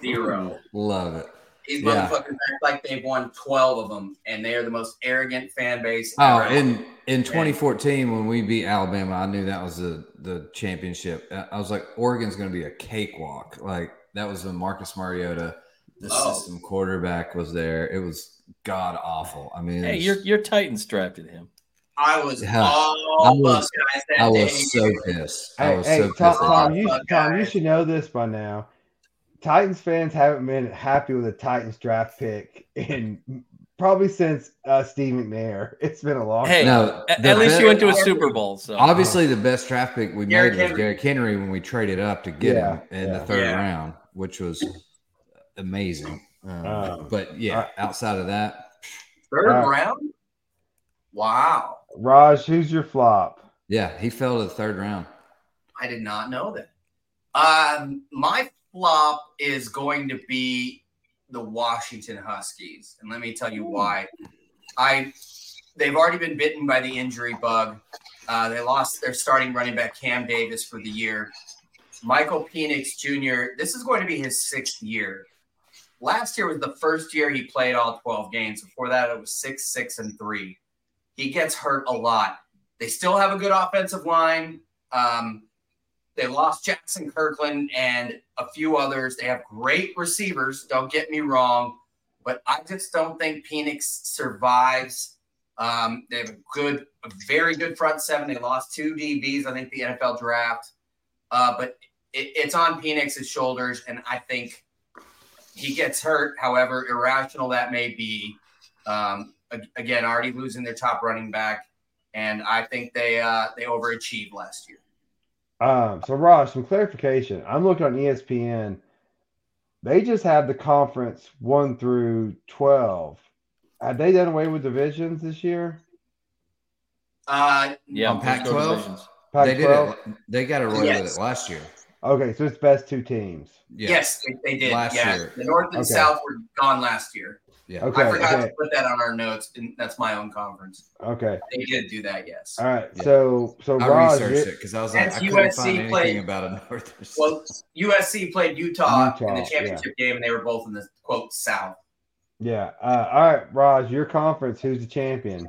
Zero. [laughs] Love it. These yeah. motherfuckers act like they've won 12 of them, and they are the most arrogant fan base. Oh, ever. in in 2014 when we beat Alabama, I knew that was the the championship. Uh, I was like, Oregon's going to be a cakewalk. Like that was when Marcus Mariota, the oh. system quarterback, was there. It was god awful. I mean, hey, was, your your Titans drafted him. I was [laughs] yeah, all I was, I was so pissed. Hey, I was hey, so Tom, pissed. Tom, you, Tom, you should know this by now. Titans fans haven't been happy with a Titans draft pick in probably since uh, Steve McNair. [laughs] It's been a long hey, time. No, at, at least you went to a Super Bowl. So obviously, the best draft pick we Derrick made was Derrick Henry when we traded up to get yeah, him in yeah. the third yeah. round, which was amazing. Um, um, but yeah, uh, outside of that, third uh, round. Wow. Raj, who's your flop? Yeah, he fell to the third round. I did not know that. Um, my flop is going to be the Washington Huskies, and let me tell you why. I they've already been bitten by the injury bug. Uh, they lost their starting running back Cam Davis for the year. Michael Penix Jr. This is going to be his sixth year. Last year was the first year he played all 12 games. Before that, it was six, six, and three. He gets hurt a lot. They still have a good offensive line. Um, they lost Jaxson Kirkland and a few others. They have great receivers. Don't get me wrong, but I just don't think Penix survives. Um, they have a good, a very good front seven. They lost two DBs. I think the NFL draft, uh, but it, it's on Penix's shoulders, and I think he gets hurt. However irrational that may be, um, again, already losing their top running back, and I think they uh, they overachieved last year. Um, so Ross, some clarification. I'm looking on ESPN. They just have the conference one through twelve. Have they done away with divisions this year? Uh, yeah, on Pac-12. Pac-12. They did it. They got away yes. with it last year. Okay, so it's best two teams. Yeah. Yes, they, they did. Last yeah. year. The North and okay. South were gone last year. Yeah. Okay. I forgot okay. to put that on our notes, and that's my own conference. Okay. They did do that, yes. All right. Yeah. So, so I Raj, researched it because I was like, I couldn't USC find anything played, about a [laughs] North. Well, USC played Utah, Utah in the championship yeah. game, and they were both in the quote South. Yeah. Uh, all right, Raj, your conference. Who's the champion?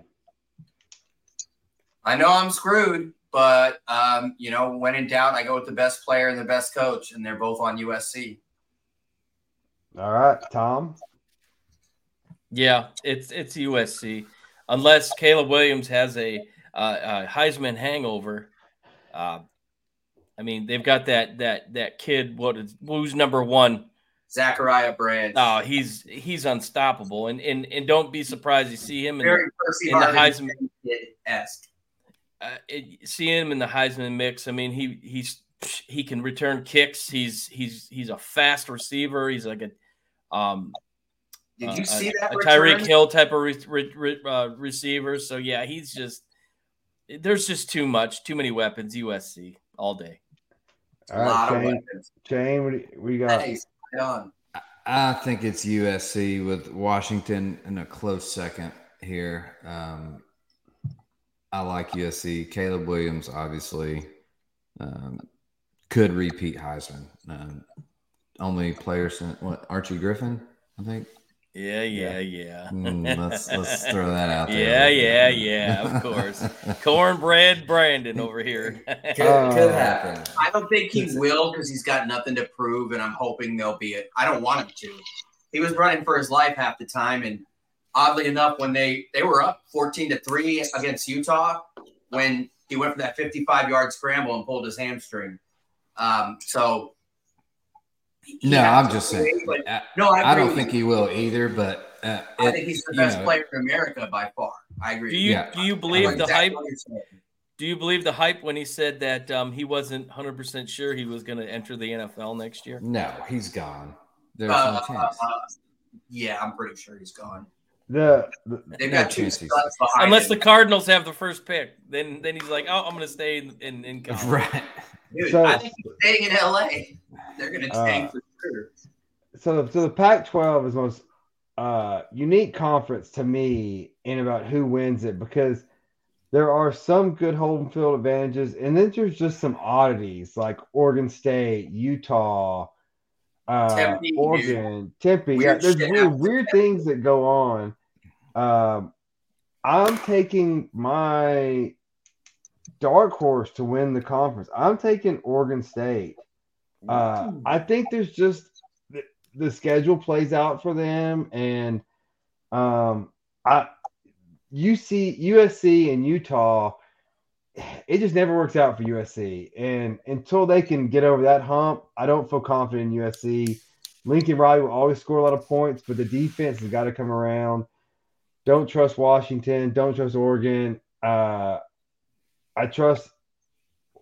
I know I'm screwed, but um, you know, when in doubt, I go with the best player and the best coach, and they're both on USC. All right, Tom. Yeah, it's it's USC, unless Caleb Williams has a, uh, a Heisman hangover. Uh, I mean, they've got that that that kid. What is who's number one? Zachariah Branch. Oh, he's he's unstoppable, and and and don't be surprised you see him in, Very the, in the Heisman esque. Uh, see him in the Heisman mix. I mean, he he's he can return kicks. He's he's he's a fast receiver. He's like a um did you uh, see that? A, Tyreek Hill type of re, re, re, uh, receiver. So yeah, he's just there's just too much, too many weapons. USC all day. All right, a lot Shane, of weapons. Shane, what we got? Hey, I think it's USC with Washington in a close second here. Um, I like USC. Caleb Williams, obviously, um, could repeat Heisman. Um, only player since what Archie Griffin, I think. Yeah, yeah, yeah. Mm, let's let's throw that out there. Yeah, yeah, yeah. Of [laughs] course, cornbread Brandon over here. [laughs] could, could happen. I don't think he will because he's got nothing to prove, and I'm hoping there'll be it. I don't want him to. He was running for his life half the time, and oddly enough, when they they were up 14 to three against Utah, when he went for that 55 yard scramble and pulled his hamstring. Um, so no, I'm just saying. I, no, I, I, don't think he will either. But uh, I think he's the best know, player in America by far. I agree. Do you yeah, do you believe the exactly hype? Do you believe the hype when he said that um, he wasn't 100 percent sure he was going to enter the NFL next year? No, he's gone. There's uh, no chance. Uh, yeah, I'm pretty sure he's gone. The, the they've got two unless him. the Cardinals have the first pick, then then he's like, oh, I'm going to stay in in, in right. Dude, so, I think he's staying in LA. They're going to tank uh, for sure. So, so the Pac-12 is the most uh, unique conference to me in about who wins it because there are some good home field advantages, and then there's just some oddities like Oregon State, Utah, uh, Tempe, Oregon, Tempe. Weird yeah, there's weird, weird things that go on. Um, I'm taking my dark horse to win the conference. I'm taking Oregon State. Uh, I think there's just the, the schedule plays out for them, and um, I UC USC and Utah. It just never works out for USC, and until they can get over that hump, I don't feel confident in USC. Lincoln Riley will always score a lot of points, but the defense has got to come around. Don't trust Washington. Don't trust Oregon. Uh, I trust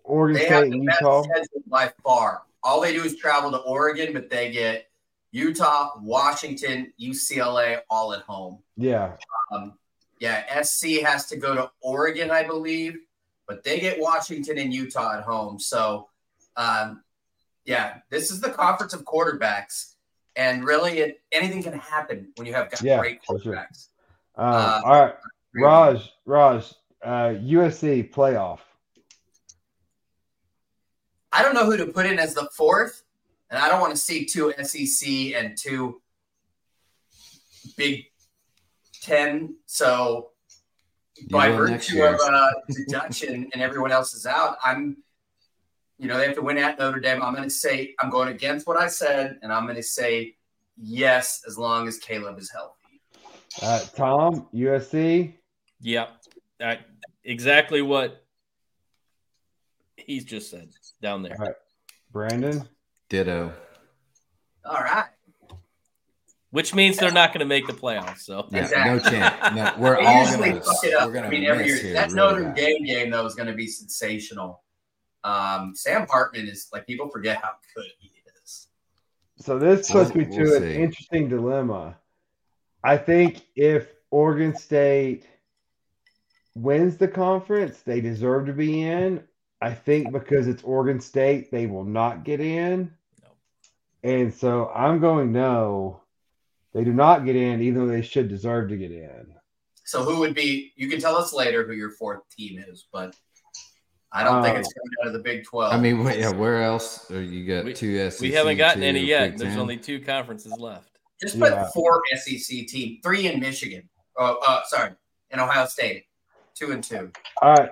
Oregon They State and Utah. by far. All they do is travel to Oregon, but they get Utah, Washington, UCLA all at home. Yeah, Um, yeah, SC has to go to Oregon, I believe, but they get Washington and Utah at home. So, um, yeah, this is the conference of quarterbacks, and really, it, anything can happen when you have got Yeah, great for sure. quarterbacks. Um, Uh, all right, Raj, Raj, uh, USC playoff. I don't know who to put in as the fourth, and I don't want to see two SEC and two Big Ten. So, by will next virtue year. of uh, deduction and everyone else is out, I'm, you know, they have to win at Notre Dame. I'm going to say I'm going against what I said, and I'm going to say yes as long as Caleb is healthy. Uh, Tom, USC. Yep. Uh, exactly what he's just said down there. Brandon. Ditto. All right. Which means they're not going to make the playoffs. So Yeah, Exactly. no chance. No, we're They [laughs] all gonna. fuck it up. We're gonna I mean, every year here that really Notre bad. Dame game though is going to be sensational. Um, Sam Hartman is like people forget how good he is. So this puts me to we'll an see. interesting dilemma. I think if Oregon State wins the conference, they deserve to be in. I think because it's Oregon State, they will not get in. No. And so I'm going no. They do not get in, even though they should deserve to get in. So who would be? You can tell us later who your fourth team is, but I don't think Uh, it's coming out of the Big Twelve. I mean, wait, yeah, where else? are you got We- two SEC. we haven't gotten any yet. Big There's Ten. only two conferences left. just put yeah. four SEC team, three in Michigan. Oh, uh, sorry, in Ohio State, two and two. All right.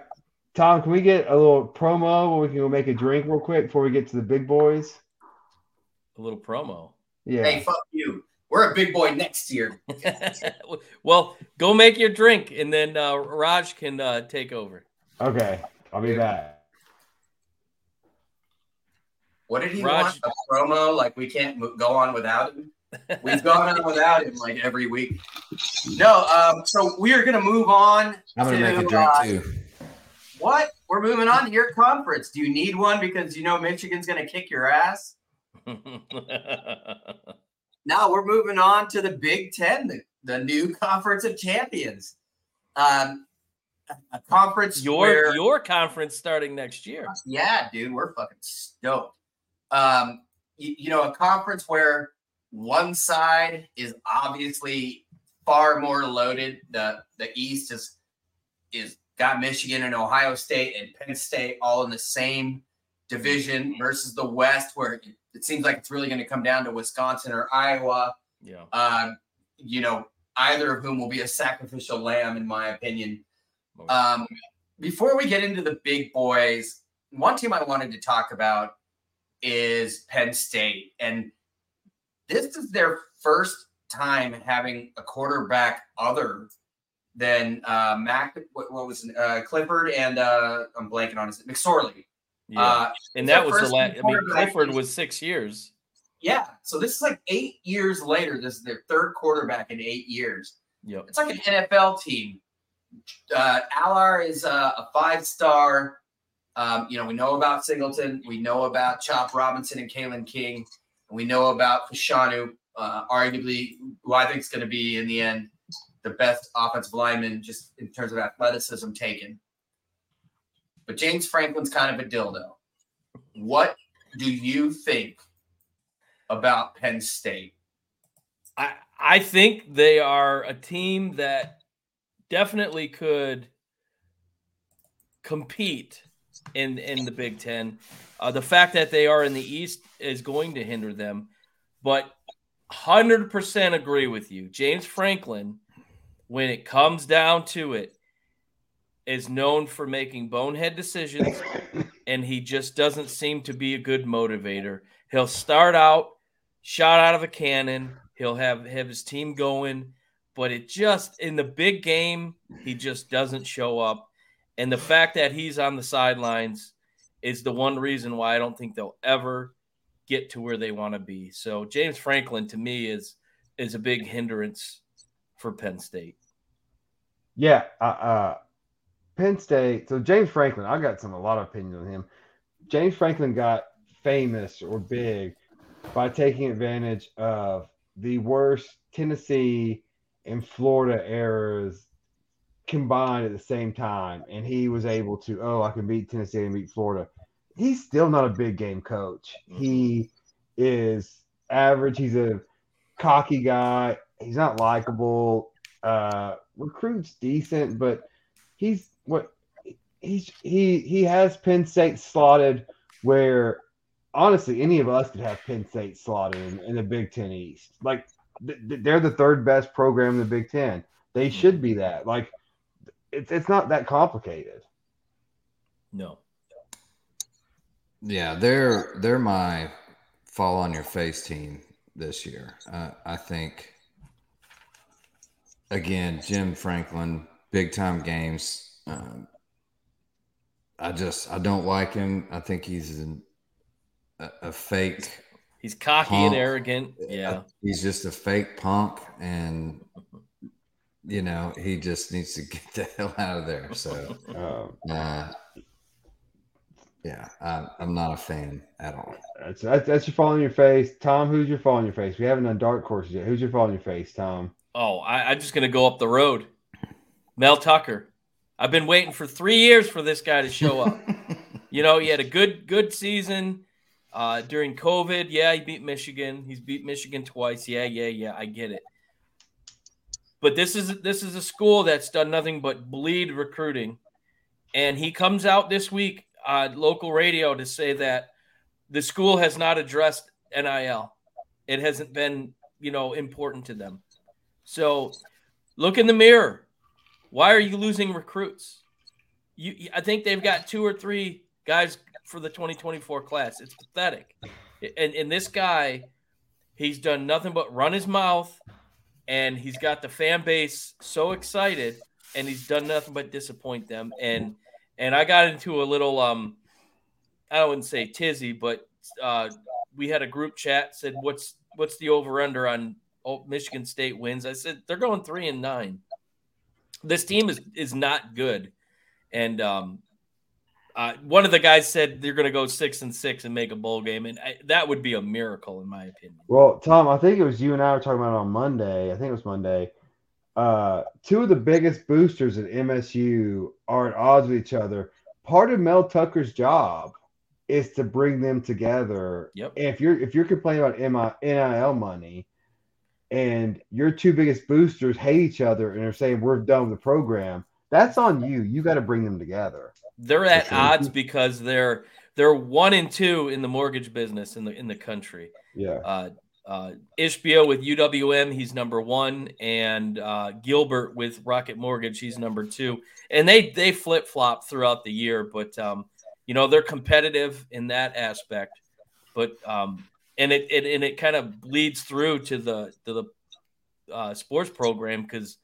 Tom, can we get a little promo where we can go make a drink real quick before we get to the big boys? A little promo. Yeah. Hey, fuck you. We're a big boy next year. [laughs] well, go make your drink, and then uh, Raj can uh, take over. Okay. I'll be back. What did he Raj- want? A promo? Like we can't go on without him. [laughs] We've gone on without him like every week. No, um, so we are gonna move on. I'm gonna make a drink uh, too. What? We're moving on to your conference. Do you need one because you know Michigan's gonna kick your ass? [laughs] No, we're moving on to the Big Ten, the, the new conference of champions. Um, a- a conference your where your conference starting next year. Yeah, dude, we're fucking stoked. Um, you, you know, a conference where one side is obviously far more loaded. The the East is is got Michigan and Ohio State and Penn State all in the same division versus the West, where it, it seems like it's really going to come down to Wisconsin or Iowa. Yeah. Um, you know, either of whom will be a sacrificial lamb, in my opinion. Um, before we get into the big boys, one team I wanted to talk about is Penn State. And this is their first time having a quarterback other than uh, Mac, what, what was uh, Clifford and uh, I'm blanking on his McSorley. yeah. Uh, and that was the last. I mean, Clifford was six years. yeah, so this is like eight years later. This is their third quarterback in eight years. Yep. It's like an NFL team. Uh, Allar is uh, a five star. Um, you know, we know about Singleton. We know about Chop Robinson and Kalen King. And we know about Fashanu, uh, arguably, who I think is going to be, in the end, the best offensive lineman just in terms of athleticism taken. But James Franklin's kind of a dildo. What do you think about Penn State? I I think they are a team that definitely could compete in in the Big Ten. Uh, the fact that they are in the East is going to hinder them. But 100% agree with you. James Franklin, when it comes down to it, is known for making bonehead decisions, and he just doesn't seem to be a good motivator. He'll start out shot out of a cannon. He'll have have his team going, but it just in the big game he just doesn't show up. And the fact that he's on the sidelines is the one reason why I don't think they'll ever get to where they want to be. So James Franklin to me is is a big hindrance for Penn State. Yeah, uh, uh, Penn State. So James Franklin, I got some a lot of opinions on him. James Franklin got famous or big by taking advantage of the worst Tennessee and Florida eras combined at the same time, and he was able to, oh, I can beat Tennessee and beat Florida. He's still not a big game coach. He is average. He's a cocky guy. He's not likable. Uh, recruits decent, but he's what he's he he has Penn State slotted where honestly, any of us could have Penn State slotted in, in the Big Ten East. Like th- they're the third best program in the Big Ten. They hmm. should be that. Like it's it's not that complicated. No. Yeah, they're they're my fall on your face team this year. Uh, I think again, Jim Franklin, big time games. Um, I just I don't like him. I think he's an a, a fake. He's cocky punk. and arrogant. Yeah, he's just a fake punk, and you know he just needs to [laughs] get the hell out of there. So, um, uh, yeah, I, am not a fan at all. That's, that's that's your fall in your face, Tom. Who's your fall in your face? We haven't done dark horses yet. Who's your fall in your face, Tom? Oh, I, I'm just gonna go up the road. Mel Tucker. I've been waiting for three years for this guy to show up. [laughs] you know, he had a good good season. Uh, during COVID, yeah, he beat Michigan. He's beat Michigan twice. Yeah, yeah, yeah. I get it. But this is this is a school that's done nothing but bleed recruiting, and he comes out this week on local radio to say that the school has not addressed NIL. It hasn't been, you know, important to them. So, look in the mirror. Why are you losing recruits? You, I think they've got two or three guys for the 2024 class. It's pathetic. And, and this guy, he's done nothing but run his mouth, and he's got the fan base so excited, and he's done nothing but disappoint them. And and I got into a little um, I wouldn't say tizzy, but uh, we had a group chat said what's what's the over under on Michigan State wins? I said they're going three and nine. This team is is not good, and um, uh, one of the guys said they're going to go six and six and make a bowl game, and I, that would be a miracle in my opinion. Well, Tom, I think it was you and I were talking about it on Monday. I think it was Monday. Uh, two of the biggest boosters at MSU are at odds with each other. Part of Mel Tucker's job is to bring them together. Yep. And if you're if you're complaining about NIL money, and your two biggest boosters hate each other and are saying we're done with the program, that's on you. You got to bring them together. They're at sure. odds because they're they're one and two in the mortgage business in the in the country. Yeah. Uh, uh, Ishbia with UWM, he's number one, and uh, Gilbert with Rocket Mortgage, he's number two. And they they flip flop throughout the year, but um, you know they're competitive in that aspect. But um, and it, it and it kind of bleeds through to the to the uh, sports program because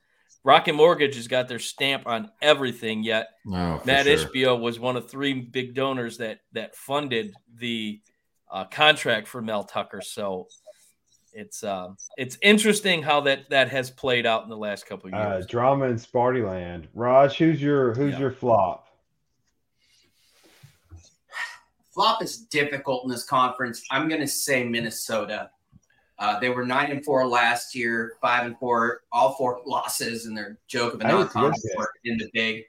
Rocket Mortgage has got their stamp on everything. Yet oh, Matt sure. Ishbia was one of three big donors that that funded the uh, contract for Mel Tucker. So it's uh, it's interesting how that that has played out in the last couple of uh, years. Uh, drama in Sparty Land. Raj, who's your who's yeah. your flop? Flop is difficult in this conference. I'm going to say Minnesota. Uh, they were nine and four last year, five and four, all four losses, and their joke of a non-conference in the big.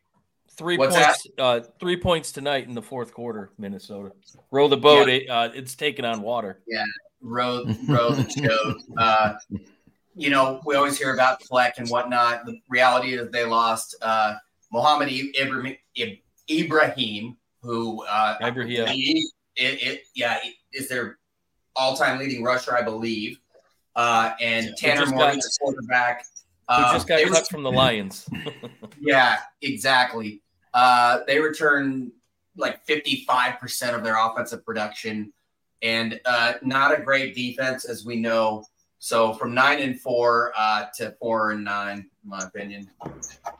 Three What's points. Uh, three points tonight in the fourth quarter. Minnesota row the boat. It, uh, it's taken on water. Yeah, row row the boat. [laughs] Uh, you know, we always hear about Fleck and whatnot. The reality is they lost uh, Mohamed Ibrahim, Ibrahim who uh, Ibrahim. It, it, yeah, is their all-time leading rusher, I believe. Uh, and Tanner Morgan, the quarterback, who just got cut from the Lions. [laughs] [laughs] yeah, exactly. Uh, they return like 55% of their offensive production and uh, not a great defense, as we know. So from nine and four uh, to four and nine, in my opinion.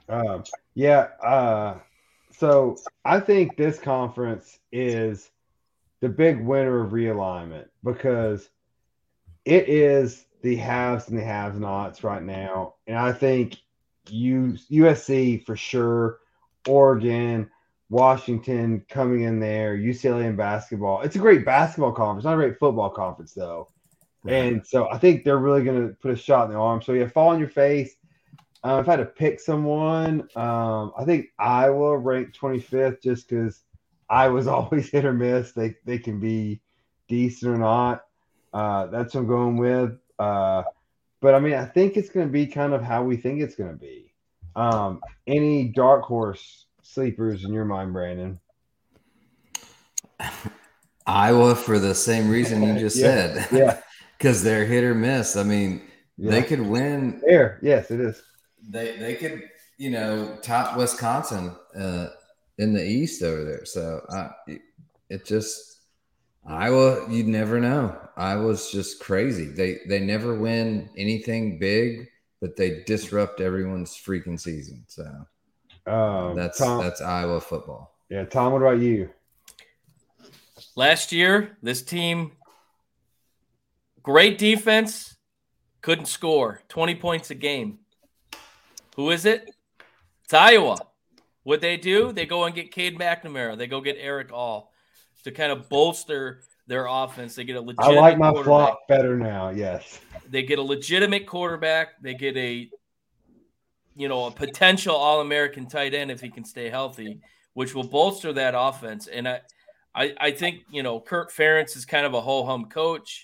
Um, yeah. Uh, so I think this conference is the big winner of realignment because it is the haves and the have nots right now. And I think you USC for sure, Oregon, Washington coming in there, UCLA in basketball. It's a great basketball conference, not a great football conference though. Right. And so I think they're really going to put a shot in the arm. So yeah, fall on your face. Um, if I had to pick someone, um, I think Iowa ranked 25th just because I was [laughs] always hit or miss. They they can be decent or not. Uh, that's what I'm going with. Uh, but I mean, I think it's going to be kind of how we think it's going to be. Um, any dark horse sleepers in your mind, Brandon? Iowa for the same reason you [laughs] just yeah. said. Yeah. [laughs] Because they're hit or miss. I mean, yeah. they could win. There, yes, it is. They they could, you know, top Wisconsin uh, in the East over there. So I, it just Iowa. You never know. Iowa's just crazy. They they never win anything big, but they disrupt everyone's freaking season. So um, that's Tom, that's Iowa football. Yeah, Tom. What about you? Last year, this team, great defense, couldn't score. Twenty points a game. Who is it? It's Iowa. What they do? They go and get Cade McNamara. They go get Erick All to kind of bolster their offense. They get a legit. I like my flop better now. Yes. They get a legitimate quarterback. They get a you know, a potential All American tight end if he can stay healthy, which will bolster that offense. And I, I, I think you know, Kirk Ferentz is kind of a ho hum coach,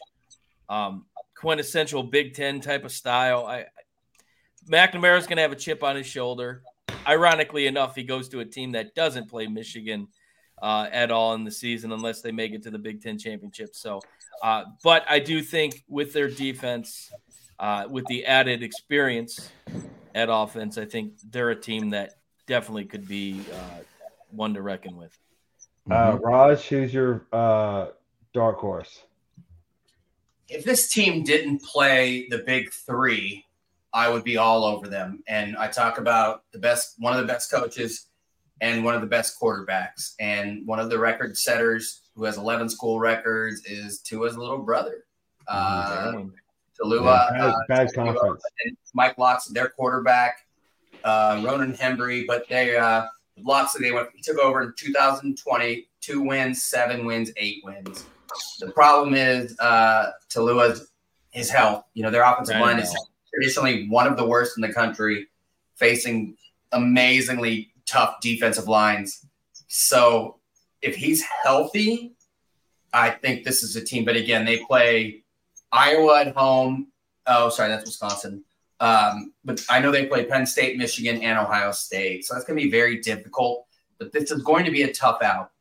um, quintessential Big Ten type of style. I, McNamara's going to have a chip on his shoulder. Ironically enough, he goes to a team that doesn't play Michigan uh, at all in the season unless they make it to the Big Ten championship. So, uh, but I do think with their defense, uh, with the added experience at offense, I think they're a team that definitely could be uh, one to reckon with. Uh, mm-hmm. Raj, who's your uh, dark horse? If this team didn't play the big three, I would be all over them. And I talk about the best, one of the best coaches and one of the best quarterbacks. And one of the record setters who has 11 school records is Tua's little brother. Uh, yeah, uh, bad, bad conference. Mike Locksley, their quarterback, uh, Ronan Hembree, but they uh, Locksley they went. He took over in 2020, two wins, seven wins, eight wins. The problem is uh, Taulia's his health. You know their offensive line is traditionally one of the worst in the country, facing amazingly tough defensive lines. So if he's healthy, I think this is a team. But again, they play Iowa at home. Oh, sorry, that's Wisconsin. Um, but I know they play Penn State, Michigan, and Ohio State. So that's going to be very difficult. But this is going to be a tough out.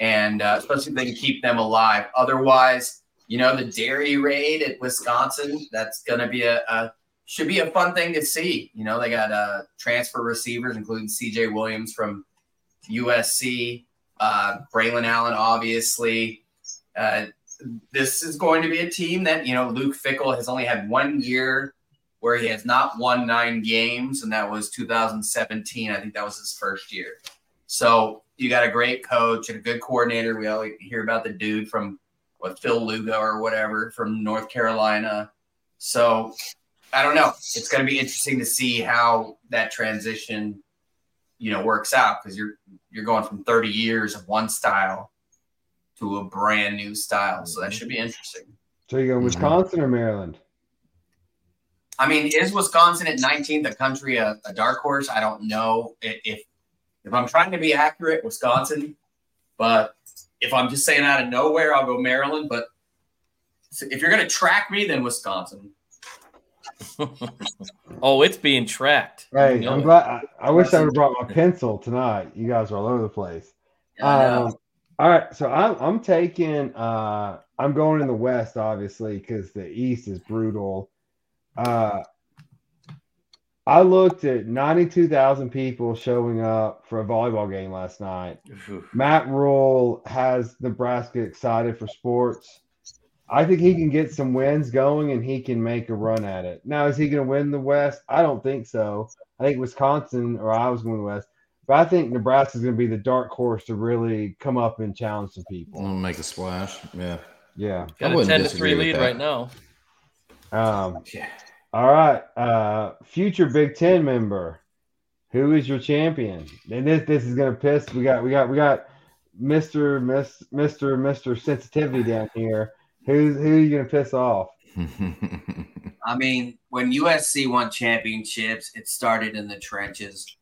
And uh, especially if they can keep them alive. Otherwise, you know, the dairy raid at Wisconsin, that's going to be a, a, should be a fun thing to see. You know, they got uh, transfer receivers, including CJ Williams from USC, uh, Braylon Allen, obviously. Uh, this is going to be a team that, you know, Luke Fickell has only had one year where he has not won nine games, and that was 2017. I think that was his first year. So you got a great coach and a good coordinator. We always hear about the dude from what Phil Longo or whatever from North Carolina. So I don't know. It's going to be interesting to see how that transition, you know, works out because you're you're going from 30 years of one style to a brand new style. So that should be interesting. So you go mm-hmm. Wisconsin or Maryland? I mean, is Wisconsin at 19th the country a, a, dark horse? I don't know if if I'm trying to be accurate, Wisconsin. But if I'm just saying out of nowhere, I'll go Maryland. But if you're going to track me, then Wisconsin. [laughs] oh, it's being tracked. Hey, I'm glad. I, I wish I would have brought my pencil tonight. You guys are all over the place. Um, All right, so I'm I'm taking uh I'm going in the West obviously because the East is brutal. Uh, I looked at 92,000 people showing up for a volleyball game last night. Matt Rhule has Nebraska excited for sports. I think he can get some wins going and he can make a run at it. Now, is he going to win the West? I don't think so. I think Wisconsin or I was going to the West. But I think Nebraska is going to be the dark horse to really come up and challenge some people. Want to make a splash? Yeah. Yeah. Got a 10 to 3 lead right now. Um, yeah. All right. Uh, future Big Ten member. Who is your champion? And this this is gonna piss. We got we got we got Mr. Miss Mr. Mr. Sensitivity down here. Who's who are you gonna piss off? [laughs] I mean, when USC won championships, it started in the trenches.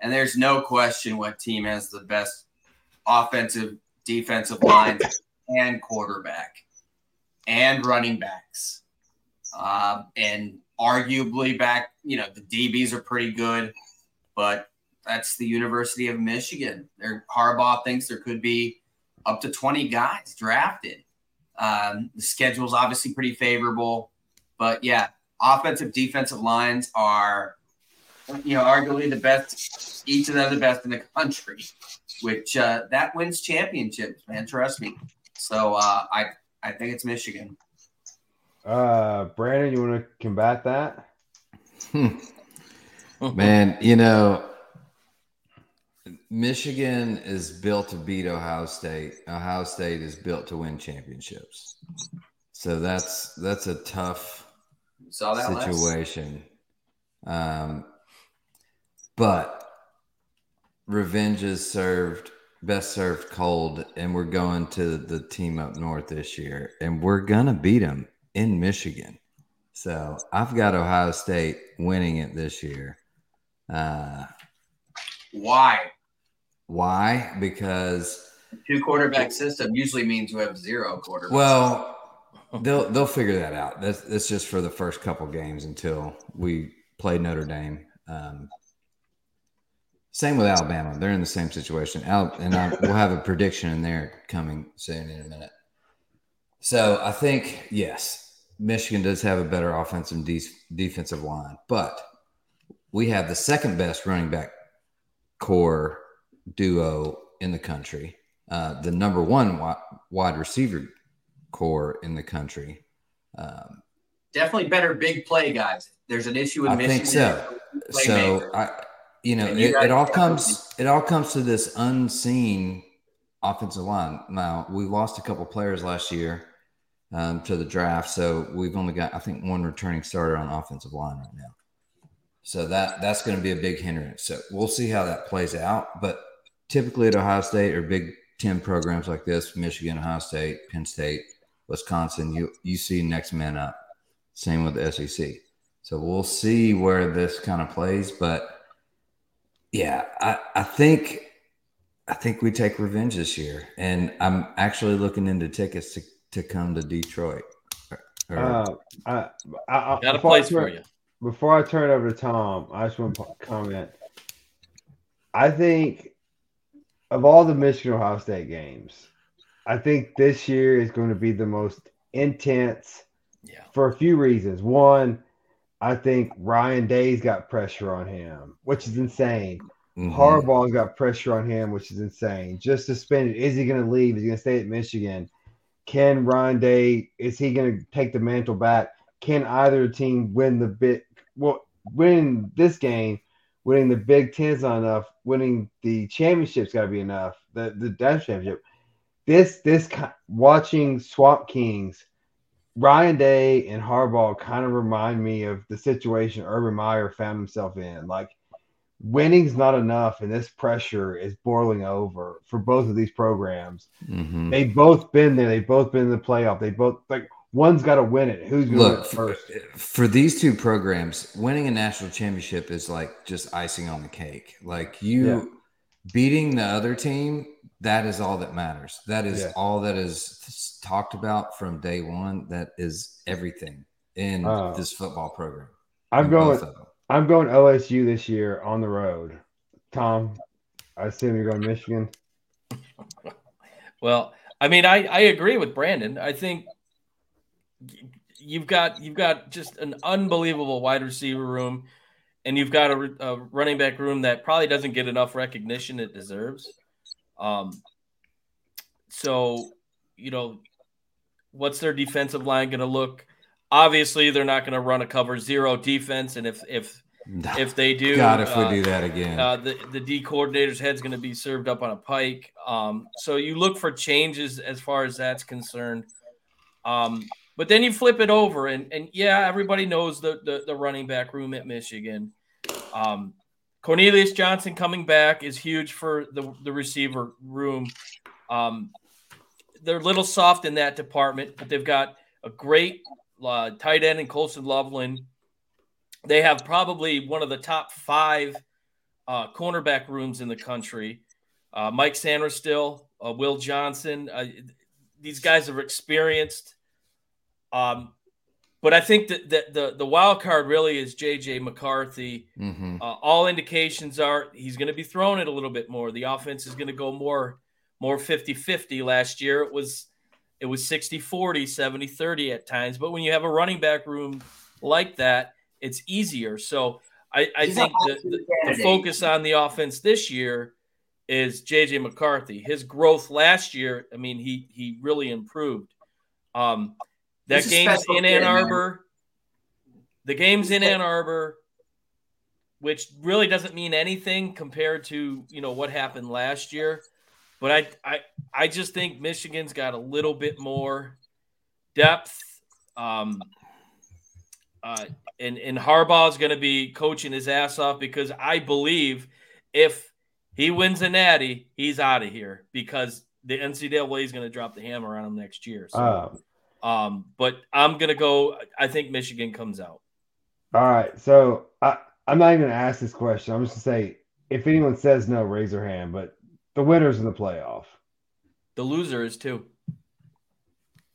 And there's no question what team has the best offensive, defensive lines and quarterback and running backs. Uh, and arguably back, you know, the DBs are pretty good, but that's the University of Michigan. Their Harbaugh thinks there could be up to 20 guys drafted. Um, the schedule's obviously pretty favorable, but yeah, offensive defensive lines are, you know, arguably the best. Each of them the best in the country, which uh, that wins championships, man. Trust me. So uh, I I think it's Michigan. Uh, Brandon, you want to combat that? Man, you know, Michigan is built to beat Ohio State. Ohio State is built to win championships. So that's that's a tough that situation. Um, but revenge is served best served cold, and we're going to the team up north this year, and we're gonna beat them in Michigan. So I've got Ohio State winning it this year. Uh, why? Why? Because two quarterback system usually means you have zero quarterbacks. Well, they'll they'll figure that out. That's that's just for the first couple games until we play Notre Dame. Um, same with Alabama; they're in the same situation. Al, and I, we'll have a prediction in there coming soon in a minute. So I think yes, Michigan does have a better offensive de- defensive line, but we have the second best running back core duo in the country, uh, the number one wide, wide receiver core in the country. Um, Definitely better big play guys. There's an issue with I Michigan. think so. So I, you know, you it, it all comes it all comes to this unseen offensive line. Now we lost a couple players last year um, to the draft. So we've only got, I think, one returning starter on offensive line right now. So that that's going to be a big hindrance. So we'll see how that plays out. But typically at Ohio State or Big Ten programs like this, Michigan, Ohio State, Penn State, Wisconsin, you you see next man up. Same with the SEC. So we'll see where this kind of plays. But yeah, I, I think I think we take revenge this year. And I'm actually looking into tickets to to come to Detroit? Or, uh, I, I, got a place turn, for you. Before I turn over to Tom, I just want to comment. I think of all the Michigan Ohio State games, I think this year is going to be the most intense yeah. for a few reasons. One, I think Ryan Day's got pressure on him, which is insane. Mm-hmm. Harbaugh's got pressure on him, which is insane. Just suspended. Is he going to leave? Is he going to stay at Michigan? Can Ryan Day is he going to take the mantle back? Can either team win the bit? Well, win this game, winning the Big Ten's not enough. Winning the championship's got to be enough. The the Dash championship. This this watching Swamp Kings, Ryan Day and Harbaugh kind of remind me of the situation Urban Meyer found himself in. Like winning's not enough and this pressure is boiling over for both of these programs mm-hmm. they've both been there they've both been in the playoff they both like one's got to win it who's going to win first for these two programs winning a national championship is like just icing on the cake like you yeah. beating the other team that is all that matters that is yeah. all that is talked about from day one that is everything in uh, this football program i'm going I'm going OSU this year on the road. Tom, I assume you're going Michigan. [laughs] Well, I mean, I, I agree with Brandon. I think you've got you've got just an unbelievable wide receiver room, and you've got a, a running back room that probably doesn't get enough recognition it deserves. Um, so you know, what's their defensive line going to look? Obviously, they're not going to run a cover zero defense, and if if [laughs] if they do, God, if uh, we do that again, uh, the the D coordinator's head's going to be served up on a pike. Um, so you look for changes as far as that's concerned. Um, but then you flip it over, and and yeah, everybody knows the the, the running back room at Michigan. Um, Cornelius Johnson coming back is huge for the the receiver room. Um, they're a little soft in that department, but they've got a great uh, tight end in Colston Loveland. They have probably one of the top five uh, cornerback rooms in the country. Uh, Mike Sainristil, uh, Will Johnson. Uh, these guys are experienced. Um, but I think that the, the, the wild card really is JJ McCarthy. mm-hmm. Uh, all indications are he's going to be throwing it a little bit more. The offense is going to go more more 50-50 last year. It was it was 60-40, 70-30 at times. But when you have a running back room like that, it's easier. So I, I think the, the, the focus on the offense this year is JJ McCarthy. His growth last year, I mean, he he really improved. Um, that He's a game's in kid, Ann man. Arbor. The game's in Ann Arbor, which really doesn't mean anything compared to you know what happened last year. But I I I just think Michigan's got a little bit more depth. Um, uh, and and Harbaugh is going to be coaching his ass off because I believe if he wins a natty, he's out of here because the NCAA is going to drop the hammer on him next year. So, Um, um, but I'm going to go. I think Michigan comes out. all right. So I, I'm not even going to ask this question. I'm just going to say if anyone says no, raise their hand. But the winners in the playoff. The loser is two.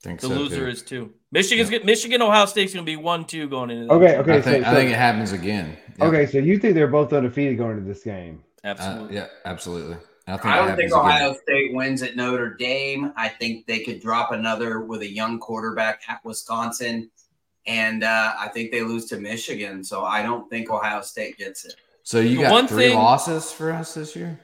think The so, loser too. is two. Michigan's get Michigan Ohio State's going to be one two going into. Okay. Okay. I think, so, I think so- it happens again. Yeah. okay. So you think they're both undefeated going into this game? Uh, Absolutely. yeah, absolutely. I, think I don't think Ohio again. State wins at Notre Dame. I think they could drop another with a young quarterback at Wisconsin. And uh, I think they lose to Michigan. So I don't think Ohio State gets it. So you got one three thing- losses for us this year.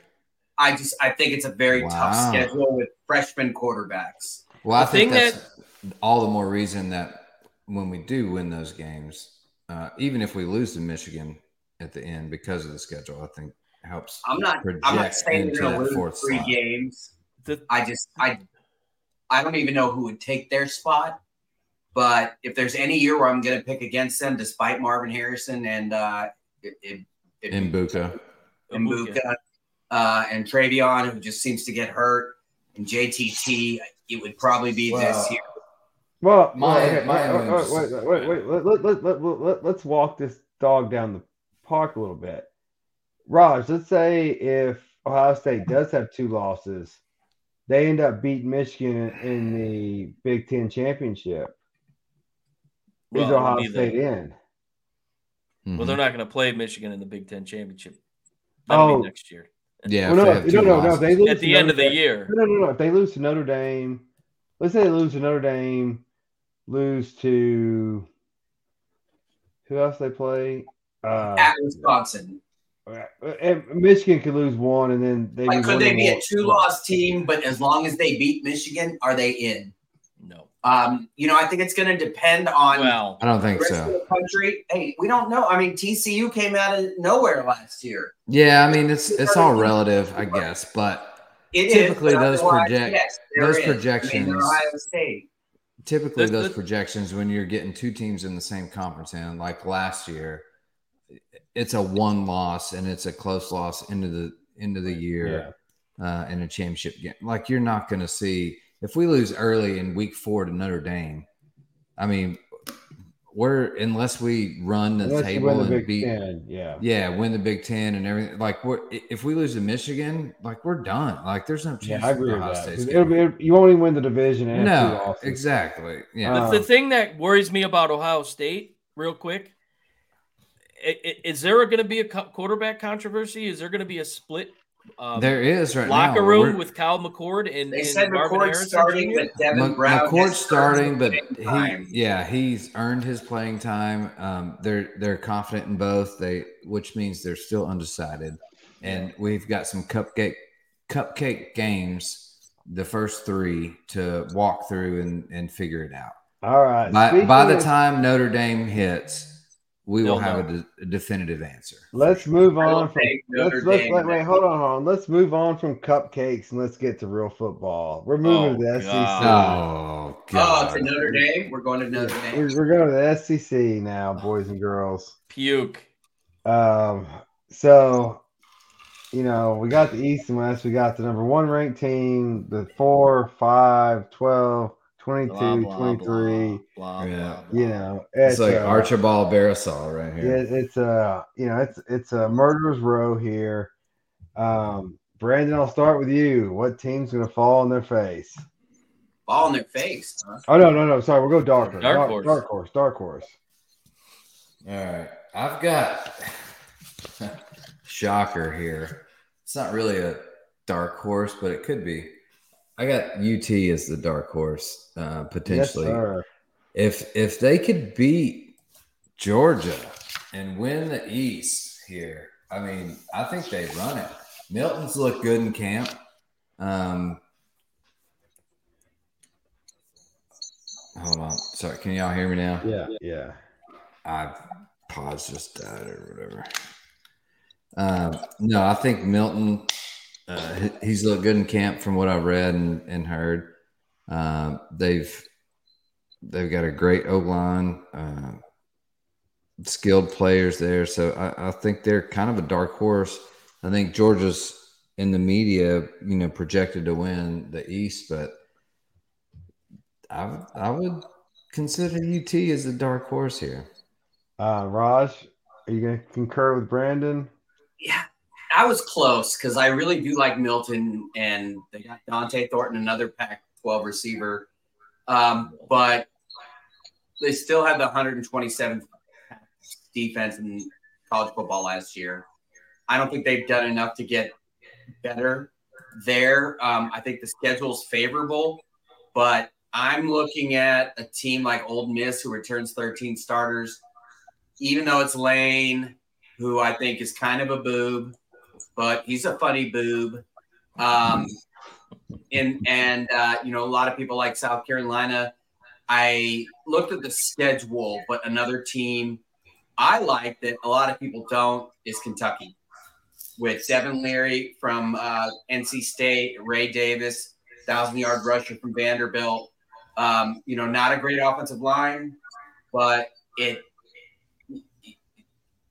I just I think it's a very Wow. tough schedule with freshman quarterbacks. Well, I The think thing that's all the more reason that when we do win those games, uh, even if we lose to Michigan at the end because of the schedule, I think helps. I'm not I'm not saying they're gonna that lose three slot. games. The- I just I I don't even know who would take their spot. But if there's any year where I'm gonna pick against them, despite Marvin Harrison and uh it, it, it in Buka. and Buka, uh, and TreVeyon, who just seems to get hurt, and JTT, it would probably be this year. Well, My- well, okay, my wait, own's- wait, wait, wait, wait, let, let, let, let, let, let's walk this dog down the park a little bit. Raj, let's say if Ohio State does have two losses, they end up beating Michigan in the Big Ten championship. Is Ohio neither. State in? Mhm. Well, they're not going to play Michigan in the Big Ten championship. That'll Oh. be next year yeah, Well, no, they no, no, no, they lose at the end Notre of the Dame- year. No, no, no, no. If they lose to Notre Dame, let's say they lose to Notre Dame, lose to who else they play? Uh, At Wisconsin. And Michigan could lose one, and then they Like, could they or be a two loss team, but as long as they beat Michigan, are they in? No. Um, you know, I think it's going to depend on Well, I don't the think rest of so. the country. Hey, we don't know. I mean, TCU came out of nowhere last year. Yeah, I mean it's it's all relative, I guess, but It is, Typically, but those project- yes, they're those in. I mean, projections- Ohio State. typically those projections when you're getting two teams in the same conference and like last year it's a one loss and it's a close loss into the end of the year uh, in a championship game. Like you're not going to see if we lose early in week four to notre dame i mean we're unless we run the Unless table win the and beat Ten, yeah. yeah win the big ten and everything like we're if we lose to michigan like we're done. Like there's no chance Yeah, I agree with that. State's 'Cause It'll be, you won't even win the division and no exactly yeah. The, the thing that worries me about Ohio State, real quick, i- i- is there going to be a quarterback controversy? Is there going to be a split um, there is right now locker now. room We're- with Kyle McCord and, They and said Marvin McCord's Harrison starting, Jr.? but Devin Mc- Brown McCord's has starting, but he, time. yeah, he's earned his playing time. Um, they're they're confident in both. They, which means they're still undecided, and we've got some cupcake cupcake games, the first three to walk through and and figure it out. All right. By by the time Notre Dame hits, we will have a, de- a definitive answer. Let's move on from. Let's, let's Dame- wait, wait, hold on, hold on. Let's move on from cupcakes and let's get to real football. We're moving Oh, to the SEC. God. Oh Oh, God! to Notre Dame. We're going to Notre Dame. We're, we're going to the SEC now, boys and girls. Puke. Um, so, you know, we got the East and West. We got the number one ranked team, the 4, 5, 12, 22, Blah, blah, 23. Blah, blah, Yeah. blah, You know, It's like uh, Archibald Barisal right Yeah, here. it's a you know it's it's a murderer's row here. Um, Brandon, I'll start with you. What team's going to fall on their face? Fall on their face. Huh? Oh no, no, no. Sorry, we'll go dark horse. Dark Dark, horse. dark horse. Dark horse. All right. I've got [laughs] shocker here. It's not really a dark horse, but it could be. I got UT as the dark horse, uh, Yes, potentially. sir. if if they could beat Georgia and win the East here, I mean, I think they run it. Milton's looked good in camp. Um, hold on, sorry, can y'all hear me now? Yeah, yeah. I paused just died or whatever. Um, no, I think Milton. Uh, he's looked good in camp from what I've read and, and heard. Um, they've they've got a great O line, uh, skilled players there. So I, I think they're kind of a dark horse. I think Georgia's in the media, you know, projected to win the East, but I would I would consider UT as a dark horse here. Uh, Raj, are you going to concur with Brandon? Yeah, I was close because I really do like Milton, and they got Dont'e Thornton, another Pac-12 receiver. Um, but they still had the 127th defense in college football last year. I don't think they've done enough to get better there. Um, I think the schedule is favorable, but I'm looking at a team like Ole Miss who returns 13 starters, even though it's Lane, who I think is kind of a boob, but he's a funny boob. Um, and and uh, you know, a lot of people like South Carolina. I looked at the schedule, but another team I like that a lot of people don't is Kentucky with Devin Leary from uh, NC State, Ray Davis, thousand yard rusher from Vanderbilt. Um, you know, not a great offensive line, but it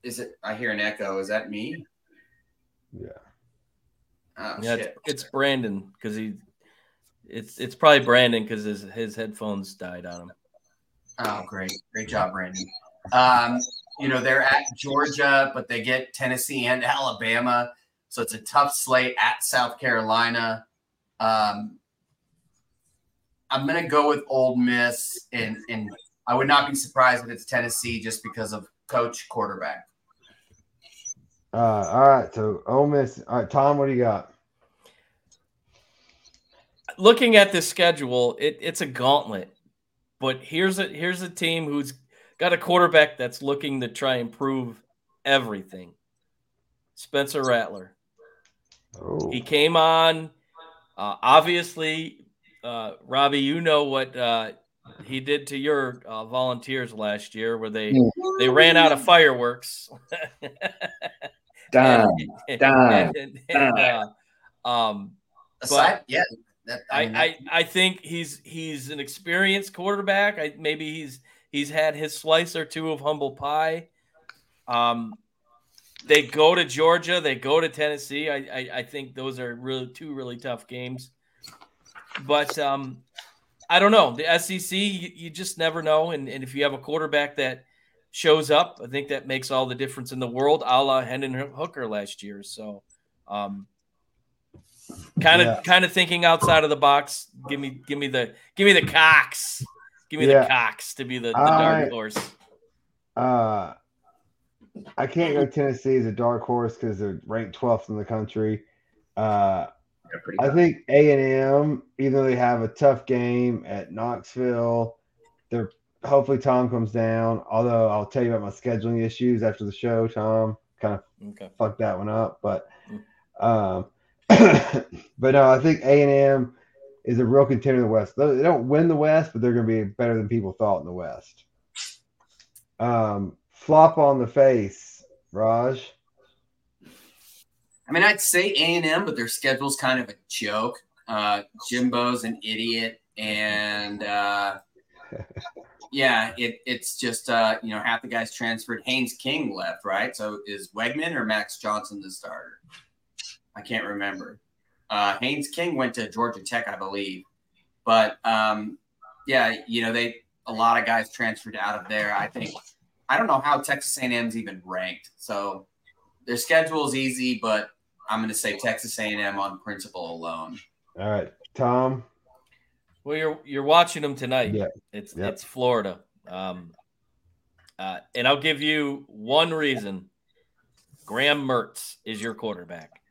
is it. I hear an echo. Is that me? Yeah. Oh, Yeah, shit. it's, it's Brandon because he. It's it's probably Brandon because his his headphones died on him. Oh, great. Great job, Brandon. Um, you know, they're at Georgia, but they get Tennessee and Alabama. So it's a tough slate at South Carolina. Um, I'm going to go with Ole Miss, and, and I would not be surprised if it's Tennessee just because of coach quarterback. Uh, all right. So, Ole Miss. All right, Tom, what do you got? Looking at this schedule, it, it's a gauntlet. But here's a here's a team who's got a quarterback that's looking to try and prove everything. Spencer Rattler. Oh, He came on. Uh, obviously, uh, Robbie, you know what uh, he did to your uh, volunteers last year, where they they ran out of fireworks. [laughs] Dime, And- dime, and- and, uh, um, Aside, yeah. That, I, mean, I, I think he's he's an experienced quarterback. I, maybe he's he's had his slice or two of humble pie. Um, they go to Georgia, they go to Tennessee. I, I, I think those are really two really tough games. But um, I don't know. The SEC, you, you just never know. And, and if you have a quarterback that shows up, I think that makes all the difference in the world, a la Hendon Hooker last year. So um, kind of Yeah. kind of thinking outside of the box. Give me give me the give me the Cox. Give me Yeah. the Cox to be the, the I- dark horse. Uh, I can't go Tennessee as a dark horse because they're ranked 12th in the country. Uh, I think A and M, even though they have a tough game at Knoxville, they're hopefully Tom comes down. Although I'll tell you about my scheduling issues after the show. Tom kind of okay. fucked that one up, but mm. um, [coughs] but no, I think A and M is a real contender in the West. They don't win the West, but they're going to be better than people thought in the West. Um, flop on the face, Raj. I mean, I'd say A and M, but their schedule's kind of a joke. Uh, Jimbo's an idiot, and uh, [laughs] yeah, it, it's just uh, you know half the guys transferred. Haynes King left, right? So is Weigman or Max Johnson the starter? I can't remember. Uh, Haynes King went to Georgia Tech, I believe, but um, yeah, you know they a lot of guys transferred out of there. I think I don't know how Texas A&M's even ranked. So their schedule is easy, but I'm going to say Texas A&M on principle alone. All right, Tom. Well, you're you're watching them tonight. Yeah, it's yep. it's Florida. Um, uh, and I'll give you one reason. Graham Mertz is your quarterback.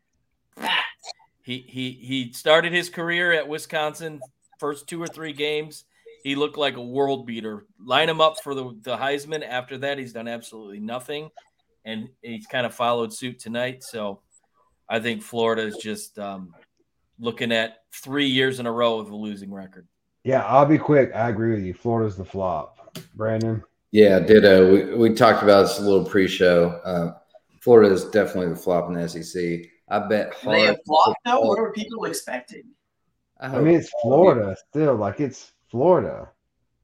He he he started his career at Wisconsin. First two or three games, he looked like a world beater. Line him up for the, the Heisman. After that, he's done absolutely nothing, and he's kind of followed suit tonight. So I think Florida is just um, looking at three years in a row of a losing record. Yeah, I'll be quick. I agree with you. Florida's the flop. Brandon. Yeah, ditto. We, we talked about this a little pre-show. Uh, Florida is definitely the flop in the SEC. I bet. Hard they a flop though. What are people expecting? I, I mean, it's Florida still. Like it's Florida.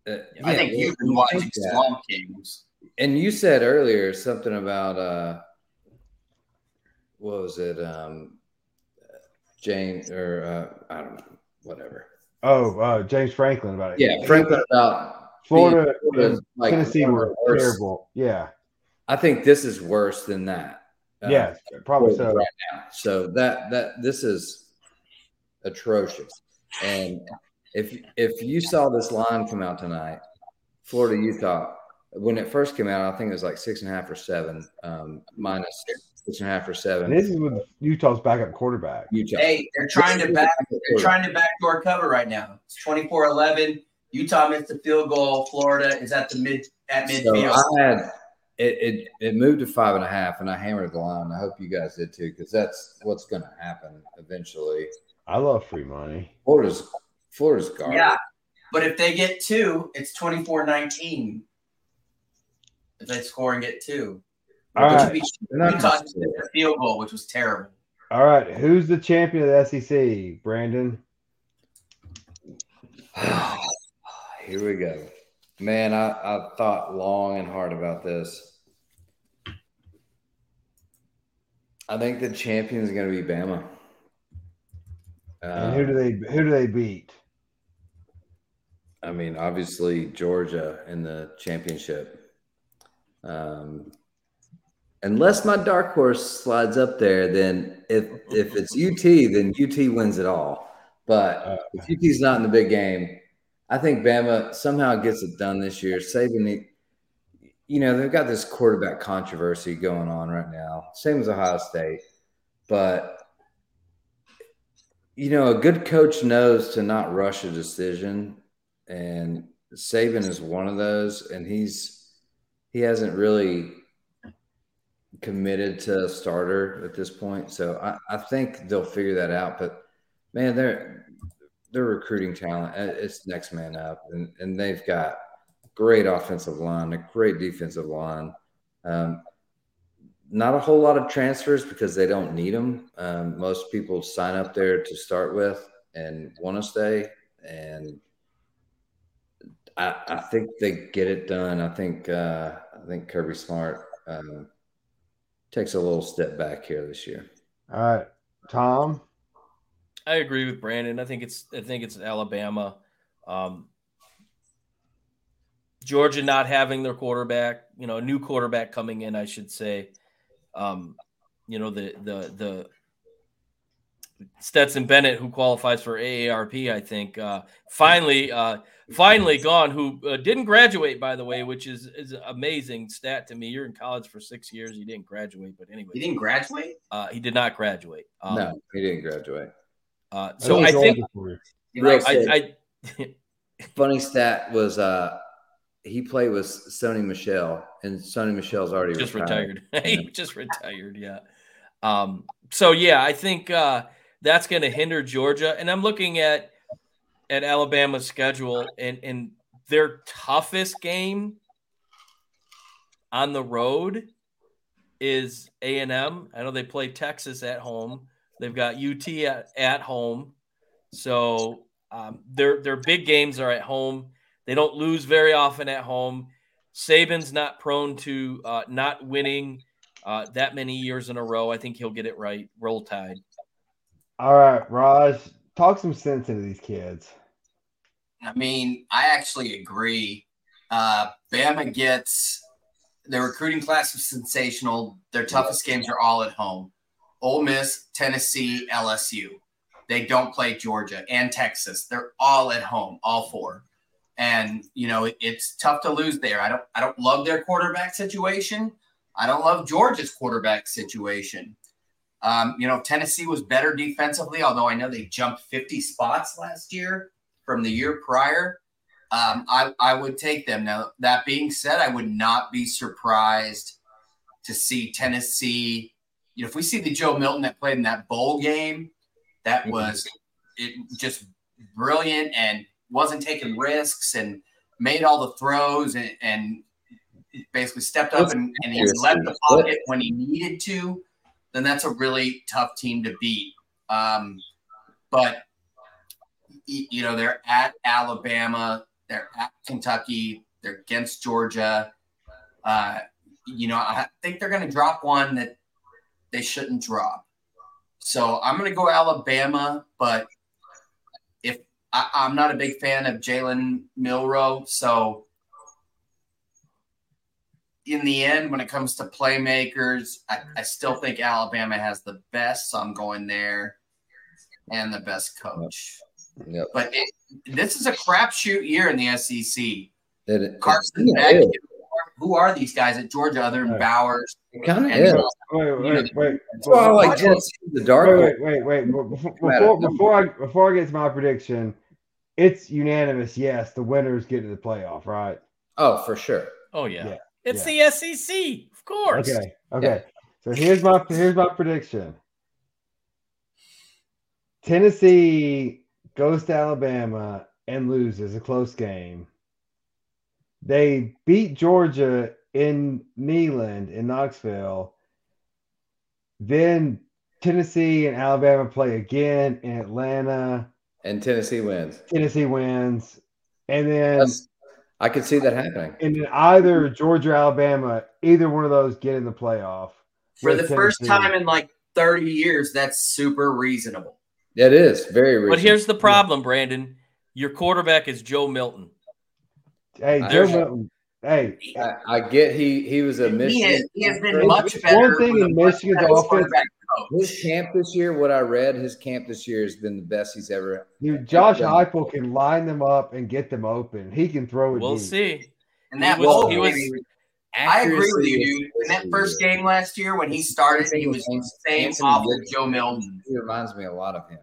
Uh, yeah, I think you've been watching Swamp Kings. And you said earlier something about uh, what was it? Um, James or uh, I don't know, whatever. Oh, uh, James Franklin about it. Yeah, Franklin about Florida, Florida like Tennessee were terrible. Yeah, I think this is worse than that. Uh, yeah, probably so. Right now. So that that this is atrocious. And if if you saw this line come out tonight, Florida Utah, when it first came out, I think it was like six and a half or seven, um, minus six and a half or seven. this is with Utah's backup quarterback. Utah. Hey, they're trying to back. They're trying to backdoor cover right now. It's 24-11. Utah missed a field goal. Florida is at the mid at midfield. So I had it, it. It moved to five and a half, and I hammered the line. I hope you guys did too, because that's what's going to happen eventually. I love free money. Florida's Florida's garbage. Yeah, but if they get two, it's 24-19. If they score and get two. All right. Utah a field goal, which was terrible. All right. Who's the champion of the SEC, Brandon? [sighs] Here we go. Man, I, I thought long and hard about this. I think the champion is going to be Bama. and who do they who do they beat? I mean, obviously Georgia in the championship. Um, unless my dark horse slides up there, then if [laughs] if it's UT, then UT wins it all. But uh, if UT's not in the big game, I think Bama somehow gets it done this year. Saving Saban, you know, they've got this quarterback controversy going on right now. Same as Ohio State, but you know, a good coach knows to not rush a decision, and Saban is one of those, and he's he hasn't really committed to a starter at this point. So I, I think they'll figure that out. But man, they're they're recruiting talent. It's next man up, and, and they've got great offensive line, a great defensive line. Um, not a whole lot of transfers because they don't need them. Um, most people sign up there to start with and want to stay. And I, I, think they get it done. I think uh, I think Kirby Smart um, takes a little step back here this year. All right, Tom. I agree with Brandon. I think it's I think it's Alabama. Um, Georgia not having their quarterback, you know, a new quarterback coming in, I should say. Um, you know, the the the Stetson Bennett, who qualifies for AARP, I think, uh, finally, uh, finally gone. Who uh, didn't graduate, by the way, which is is amazing stat to me. You're in college for six years, you didn't graduate, but anyway, he didn't graduate. Uh, he did not graduate. Um, no, he didn't graduate. Uh, so I think, I, I [laughs] funny stat was uh, he played with Sony Michel, and Sony Michel's already just retired. retired. [laughs] he just retired. Yeah. Um, so yeah, I think uh, that's going to hinder Georgia. And I'm looking at at Alabama's schedule and and their toughest game on the road is A and M. I know they play Texas at home. They've got UT at, at home. So um, their their big games are at home. They don't lose very often at home. Saban's not prone to uh, not winning uh, that many years in a row. I think he'll get it right. Roll Tide. All right, Raj, talk some sense into these kids. I mean, I actually agree. Uh, Bama gets their recruiting class is sensational. Their toughest games are all at home. Ole Miss, Tennessee, LSU. They don't play Georgia and Texas. They're all at home, all four. And you know, it's tough to lose there. I don't I don't love their quarterback situation. I don't love Georgia's quarterback situation. Um, you know, Tennessee was better defensively, although I know they jumped 50 spots last year from the year prior. Um, I, I would take them. Now, that being said, I would not be surprised to see Tennessee. You know, if we see the Joe Milton that played in that bowl game, that mm-hmm. was it just brilliant and wasn't taking risks and made all the throws and, and basically stepped up and, and he left the pocket when he needed to then that's a really tough team to beat. Um, but you know they're at Alabama, they're at Kentucky, they're against Georgia. Uh, you know, I think they're going to drop one that they shouldn't drop. So I'm going to go Alabama, but if I, am not a big fan of Jalen Milroe, so in the end, when it comes to playmakers, I, I, still think Alabama has the best. So I'm going there and the best coach. Yep. But it, this is a crapshoot year in the SEC. It, Carson Beck, who are these guys at Georgia other than Bowers? It kind of is. Wait, wait, wait. That's why I like the dark. Wait, wait, wait, wait. Before, before, I before I get to my prediction, it's unanimous. Yes, the winners get to the playoff, right? Oh, for sure. Oh yeah. yeah. It's yeah. the SEC, of course. Okay. Okay. So here's my here's my prediction. Tennessee goes to Alabama and loses a close game. They beat Georgia in Neyland in Knoxville. Then Tennessee and Alabama play again in Atlanta. And Tennessee wins. Tennessee wins. And then That's, I could see that happening. And then either Georgia, or Alabama, either one of those get in the playoff. For the Tennessee. first time in like 30 years, that's super reasonable. It is very reasonable. But here's the problem, Brandon. Your quarterback is Joe Milton. Hey, Joe Milton. Hey, I, I, get he he was a Michigan. He has, he has been much better. One thing in Michigan's offense, Oh. his camp this year, what I read, his camp this year has been the best he's ever. Dude, Josh Heupel can line them up and get them open. He can throw it. We'll deep. see. And that was, he was. I agree with you, dude. In that first game last year, when he started, he was insane off of Joe Milton. He reminds me a lot of him.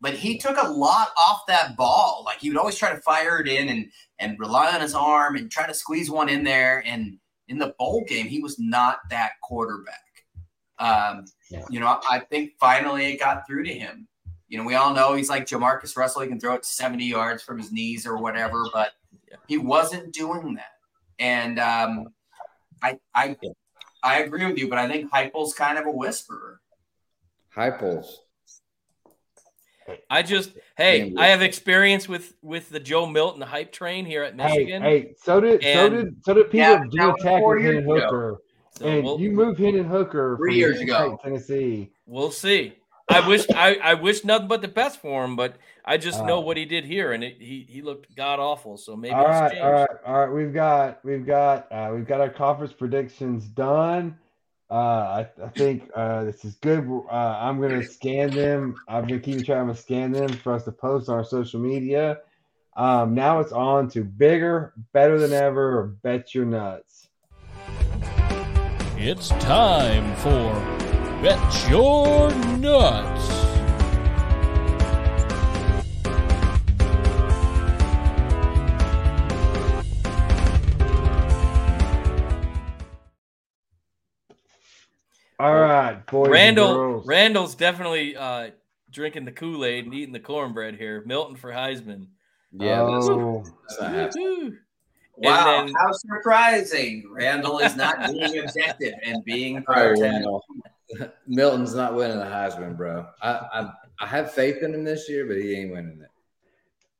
But he took a lot off that ball. Like he would always try to fire it in and and rely on his arm and try to squeeze one in there. And in the bowl game, he was not that quarterback. Um, yeah. You know, I think finally it got through to him. You know, we all know he's like Jamarcus Russell. He can throw it 70 yards from his knees or whatever, but he wasn't doing that. And um, I, I, I agree with you, but I think Heupel's kind of a whisperer. Heupel's. I just hey, I have experience with with the Joe Milton hype train here at Michigan. Hey, hey so did and, so did so did people yeah, do attack with Hooker. So and we'll, you move Hendon Hooker three years ago, Tennessee. We'll see. I wish I, I wish nothing but the best for him, but I just uh, know what he did here, and it, he he looked god awful. So maybe all right, all right, all right. We've got we've got uh, we've got our conference predictions done. Uh, I, I think uh, this is good. Uh, I'm going to scan them. I've been keeping. I'm to scan them for us to post on our social media. Um, now it's on to bigger, better than ever, or bet your nuts. It's time for Bet Your Nuts. All right, boys. Randall, Randall's definitely uh, drinking the Kool Aid and eating the cornbread here. Milton for Heisman. Yeah. Oh. Wow, then, how surprising! Randall is not being [laughs] objective and being pro [laughs] Milton's not winning the Heisman, bro. I, I I have faith in him this year, but he ain't winning it.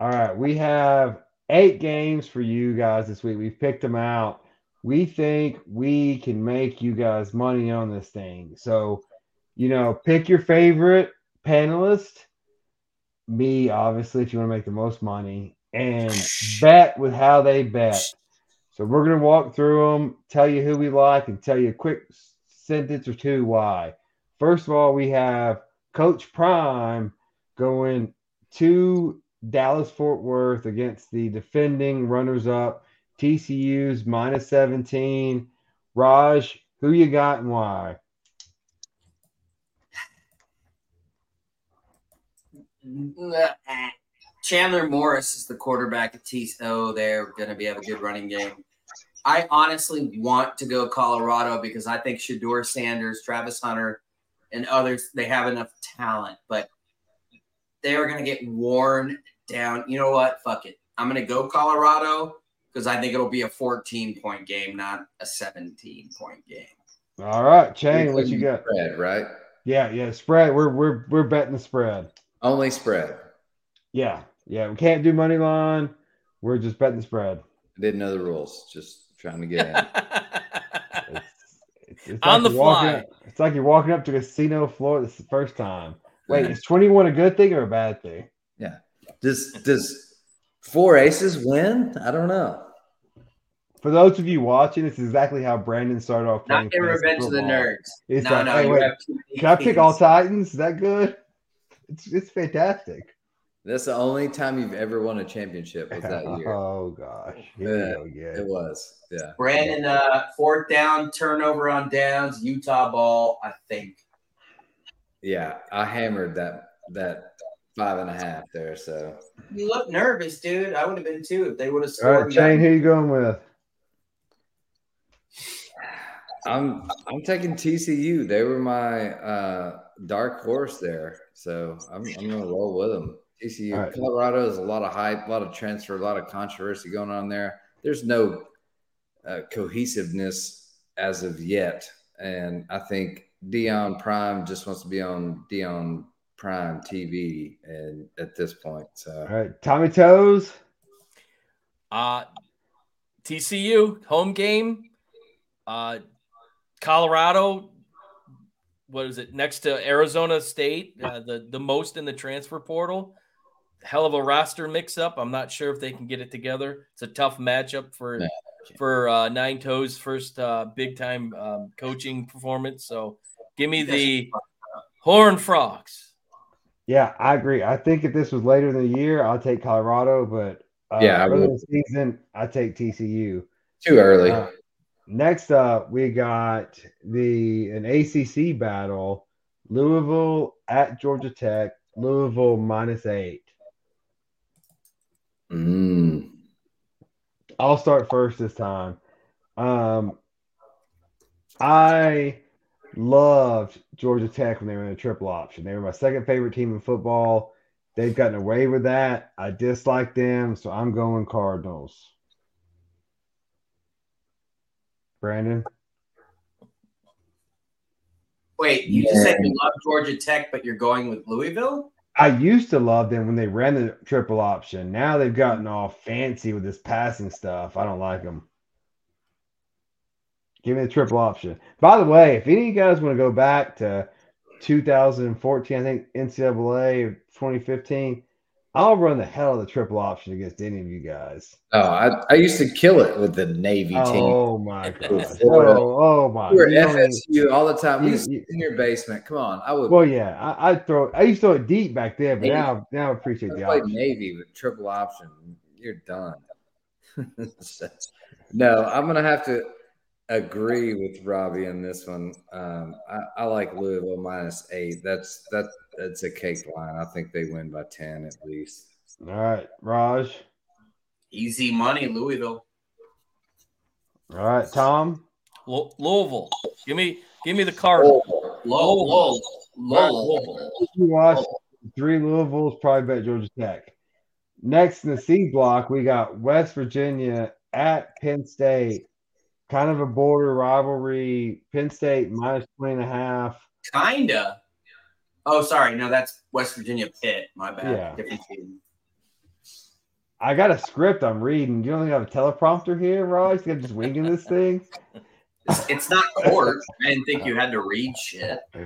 All right, we have eight games for you guys this week. We've picked them out. We think we can make you guys money on this thing. So, you know, pick your favorite panelist. Me, obviously, if you want to make the most money, and bet with how they bet. So we're gonna walk through them, tell you who we like, and tell you a quick sentence or two why. First of all, we have Coach Prime going to Dallas Fort Worth against the defending runners up TCU's minus 17. Raj, who you got and why? [laughs] Chandler Morris is the quarterback at TCU. They're going to be have a good running game. I honestly want to go Colorado because I think Shedeur Sanders, Travis Hunter, and others they have enough talent, but they are going to get worn down. You know what? Fuck it. I'm going to go Colorado because I think it'll be a 14 point game, not a 17 point game. All right, Chang, what you got? Spread, right? Yeah, yeah, spread. We're we're we're betting the spread. Only spread. Yeah, yeah. We can't do money line. We're just betting the spread. I didn't know the rules. Just trying to get in. [laughs] it's, it's On the fly. Up, it's like you're walking up to a casino floor. The first time. Wait, is 21 a good thing or a bad thing? Yeah. Does does four aces win? I don't know. For those of you watching, it's exactly how Brandon started off. Not in Revenge of the Nerds. It's no, like, no, hey, wait, can I pick all Titans? Is that good? It's it's fantastic. That's the only time you've ever won a championship was that year. [laughs] oh gosh, yeah, yeah, it was. Yeah, Brandon, uh, fourth down, turnover on downs, Utah ball. I think. Yeah, I hammered that that five and a half there. So you look nervous, dude. I would have been too if they would have scored. All right, Shane, who you going with? I'm I'm taking TCU. They were my uh, dark horse there, so I'm I'm gonna roll with them. TCU, right. Colorado is a lot of hype, a lot of transfer, a lot of controversy going on there. There's no uh, cohesiveness as of yet, and I think Deion Prime just wants to be on Deion Prime TV, and at this point, so all right, Tommy Toes. Uh TCU home game. Uh, Colorado, what is it? Next to Arizona State, uh, the the most in the transfer portal. Hell of a roster mix up. I'm not sure if they can get it together. It's a tough matchup for yeah. for uh, Nine Toes' first uh, big time um, coaching performance. So give me the Horn Frogs. Yeah, I agree. I think if this was later in the year, I'll take Colorado, but uh, yeah, early in the season, I take TCU. Too early. Uh, Next up, we got the an ACC battle: Louisville at Georgia Tech. Louisville minus eight. Mm. I'll start first this time. Um, I loved Georgia Tech when they were in a triple option. They were my second favorite team in football. They've gotten away with that. I dislike them, so I'm going Cardinals. Brandon? Wait, you yeah. just said you love Georgia Tech, but you're going with Louisville? I used to love them when they ran the triple option. Now they've gotten all fancy with this passing stuff. I don't like them. Give me the triple option. By the way, if any of you guys want to go back to 2014, I think NCAA 2015, I'll run the hell of the triple option against any of you guys. Oh, I, I used to kill it with the Navy oh, team. Oh my [laughs] god! oh, oh my! We were FSU all the time. You, used in your basement. Come on, I would. Well, yeah, I, I throw. I used to throw it deep back there, but Navy. now, now I appreciate I the option. Navy with triple option. You're done. [laughs] no, I'm gonna have to agree with Robbie on this one. Um, I, I, like Louisville minus eight. That's that. That's a cake line. I think they win by ten at least. All right, Raj. Easy money, Louisville. All right, Tom. Louisville. Give me, give me the card. Louisville. Louisville. You watch three Louisville's probably bet Georgia Tech. Next in the C block, we got West Virginia at Penn State. Kind of a border rivalry. Penn State minus 20 and a half. Kinda. Oh, sorry. No, that's West Virginia Pitt. My bad. Yeah. Different team. I got a script I'm reading. You don't think I have a teleprompter here, Raj? I'm just winging this thing. It's, it's not court. I didn't think you had to read shit. [laughs]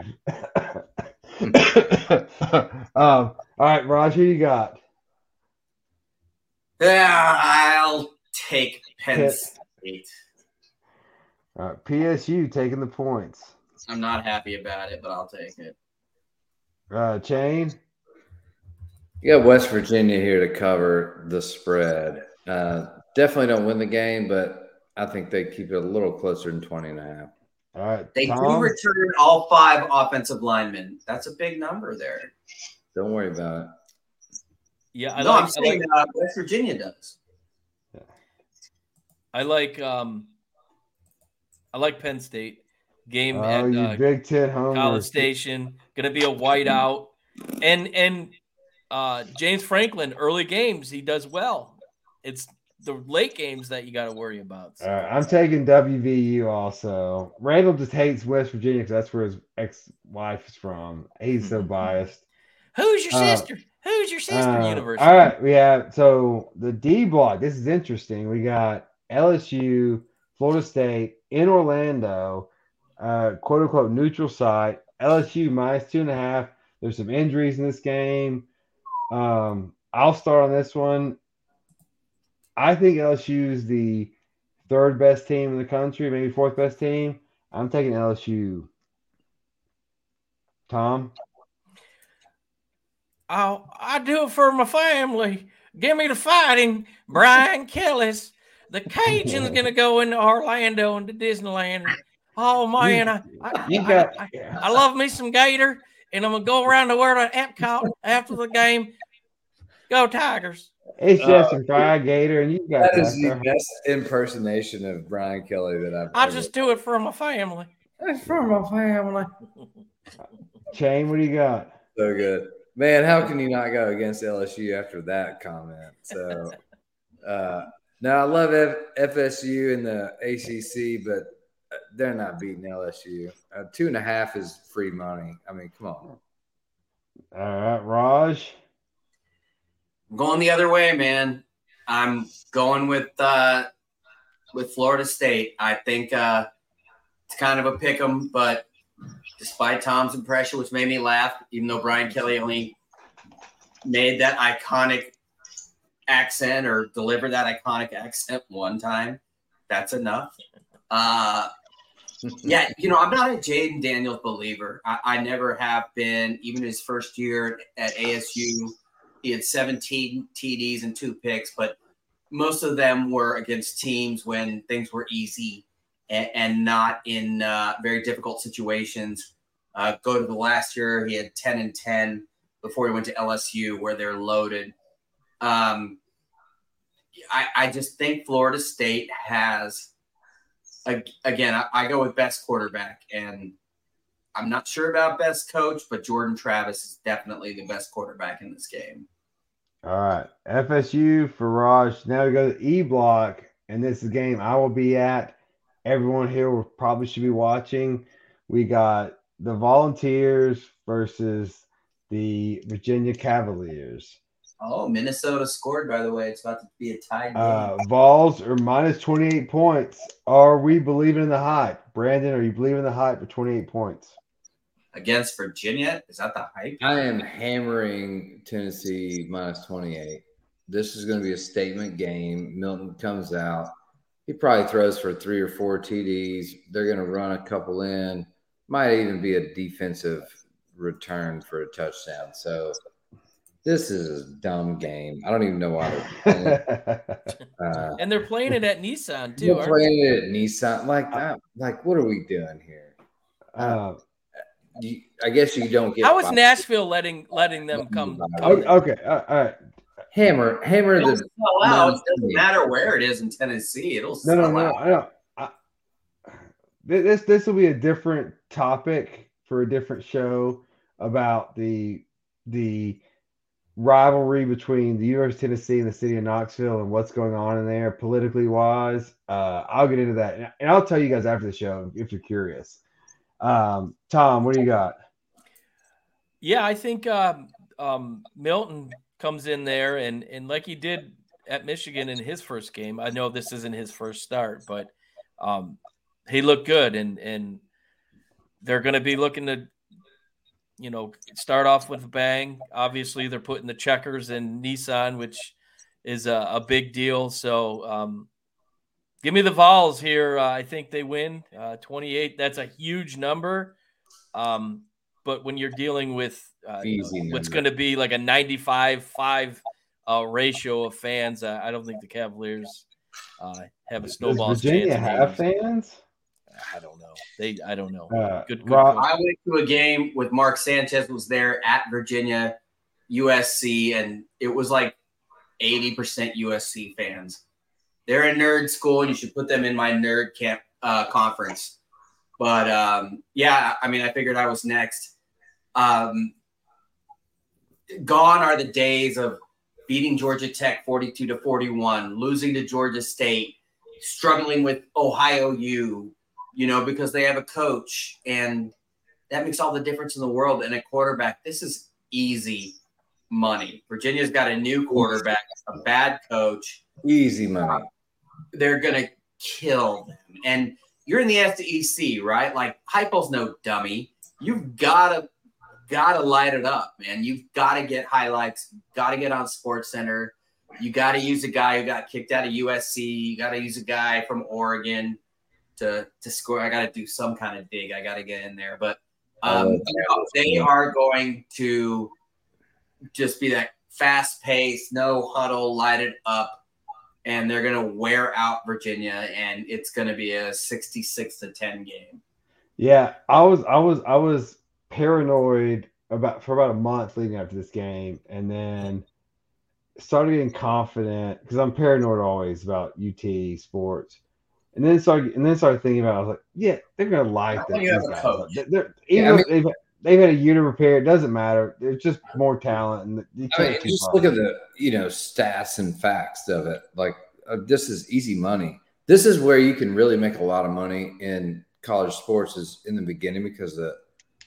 um, all right, Raj, who you got? Yeah, I'll take Penn Pitt. State. All right, PSU taking the points. I'm not happy about it, but I'll take it. Uh, Shane. You got West Virginia here to cover the spread. Uh, definitely don't win the game, but I think they keep it a little closer than 20 and a half. All right. They do return all five offensive linemen. That's a big number there. Don't worry about it. Yeah, I no, like, I'm saying I like, uh, West Virginia does. I like, um, I like Penn State game Oh, at you uh, Big Ten homer. College Station. Going to be a whiteout, and and uh, James Franklin early games he does well. It's the late games that you got to worry about. So. All right, I'm taking WVU also. Randall just hates West Virginia because that's where his ex-wife is from. He's so [laughs] biased. Who's your Uh, sister? Who's your sister? Uh, University. All right, we have so the D block. This is interesting. We got LSU, Florida State in Orlando, uh, quote unquote neutral site. LSU minus two and a half. There's some injuries in this game. Um, I'll start on this one. I think LSU is the third best team in the country, maybe fourth best team. I'm taking LSU. Tom. I'll, I do it for my family. Give me the fighting, Brian Kellis. The Cajuns gonna go into Orlando and to Disneyland. Oh man, I, I, I- I, I love me some Gator, and I'm gonna go around the world at Epcot after the game. Go Tigers! It's just some fried gator, and you got That is that. the best impersonation of Brian Kelly that I've I ever- just do it for my family. It's for my family. Shane, what do you got? So good. Man, how can you not go against LSU after that comment? So, uh, now I love F- FSU and the ACC, but uh, they're not beating LSU. Uh, two and a half is free money. I mean, come on. All right, Raj. I'm going the other way, man. I'm going with uh, with Florida State. I think uh, it's kind of a pick 'em, but despite Tom's impression, which made me laugh, even though Brian Kelly only made that iconic accent or deliver that iconic accent one time, that's enough. Uh, [laughs] yeah, you know, I'm not a Jayden Daniels believer. I, I never have been. Even his first year at ASU, he had 17 TDs and two picks, but most of them were against teams when things were easy and, and not in uh, very difficult situations. Uh, go to the last year, he had 10 and 10 before he went to LSU, where they're loaded. Um, I, I just think Florida State has, again, I, I go with best quarterback, and I'm not sure about best coach, but Jordan Travis is definitely the best quarterback in this game. All right, FSU for Raj. Now we go to E block, and this is a game I will be at. Everyone here will probably should be watching. We got the Volunteers versus the Virginia Cavaliers. Oh, Minnesota scored, by the way. It's about to be a tie game. Uh, Vols are minus 28 points. Are we believing in the hype? Brandon, are you believing in the hype for 28 points? against Virginia. Is that the hype? I am hammering Tennessee minus 28. This is going to be a statement game. Milton comes out. He probably throws for three or four TDs. They're going to run a couple in. Might even be a defensive return for a touchdown. So this is a dumb game. I don't even know why they're [laughs] playing it. Uh, and they're playing it at Nissan too. They're playing it at Nissan. Like, that, like, what are we doing here? Uh, you, I guess you don't get. How is Nashville letting letting them come? come okay, uh, all right. Hammer, hammer. It'll the, sell out. It doesn't matter where it is in Tennessee. It'll no, no, no, out. no. this this will be a different topic for a different show about the the rivalry between the University of Tennessee and the city of Knoxville and what's going on in there politically wise. Uh, I'll get into that and I'll tell you guys after the show if you're curious. Um, Tom, what do you got? Yeah, I think um, um, Milton comes in there and and like he did at Michigan in his first game. I know this isn't his first start, but um, he looked good and and they're going to be looking to you know, start off with a bang. Obviously, they're putting the checkers in Nissan, which is a, a big deal. So, um, give me the Vols here. Uh, I think they win uh, 28. That's a huge number. Um, but when you're dealing with uh, what's going to be like a 95 5 uh, ratio of fans, I don't think the Cavaliers uh, have a snowball. Virginia have fans? I don't know. They, I don't know. Uh, good, good I went to a game with Mark Sanchez was there at Virginia, USC, and it was like 80% USC fans. They're a nerd school, and you should put them in my nerd camp uh, conference. But um, yeah, I mean, I figured I was next. Um, gone are the days of beating Georgia Tech 42 to 41, losing to Georgia State, struggling with Ohio U, you know, because they have a coach and that makes all the difference in the world. And a quarterback, this is easy money. Virginia's got a new quarterback, a bad coach. Easy money. They're going to kill them. And you're in the SEC, right? Like, Heupel's no dummy. You've got to got to light it up, man. You've got to get highlights. Got to get on Sports Center. You got to use a guy who got kicked out of USC. You got to use a guy from Oregon to to score. I got to do some kind of dig. I got to get in there, but um, know, they are going to just be that fast pace, no huddle, light it up, and they're going to wear out Virginia, and it's going to be a sixty-six to ten game. Yeah, I was, I was, I was paranoid about for about a month leading up to this game, and then started getting confident because I'm paranoid always about UT sports and then started and then started thinking about. It, I was like, yeah, they're gonna like that. They're, they're, even yeah, I mean, they've, they've had a year to prepare, it doesn't matter. There's just more talent, and you I mean, just look at the you know stats and facts of it. Like uh, this is easy money. This is where you can really make a lot of money in college sports. Is in the beginning because the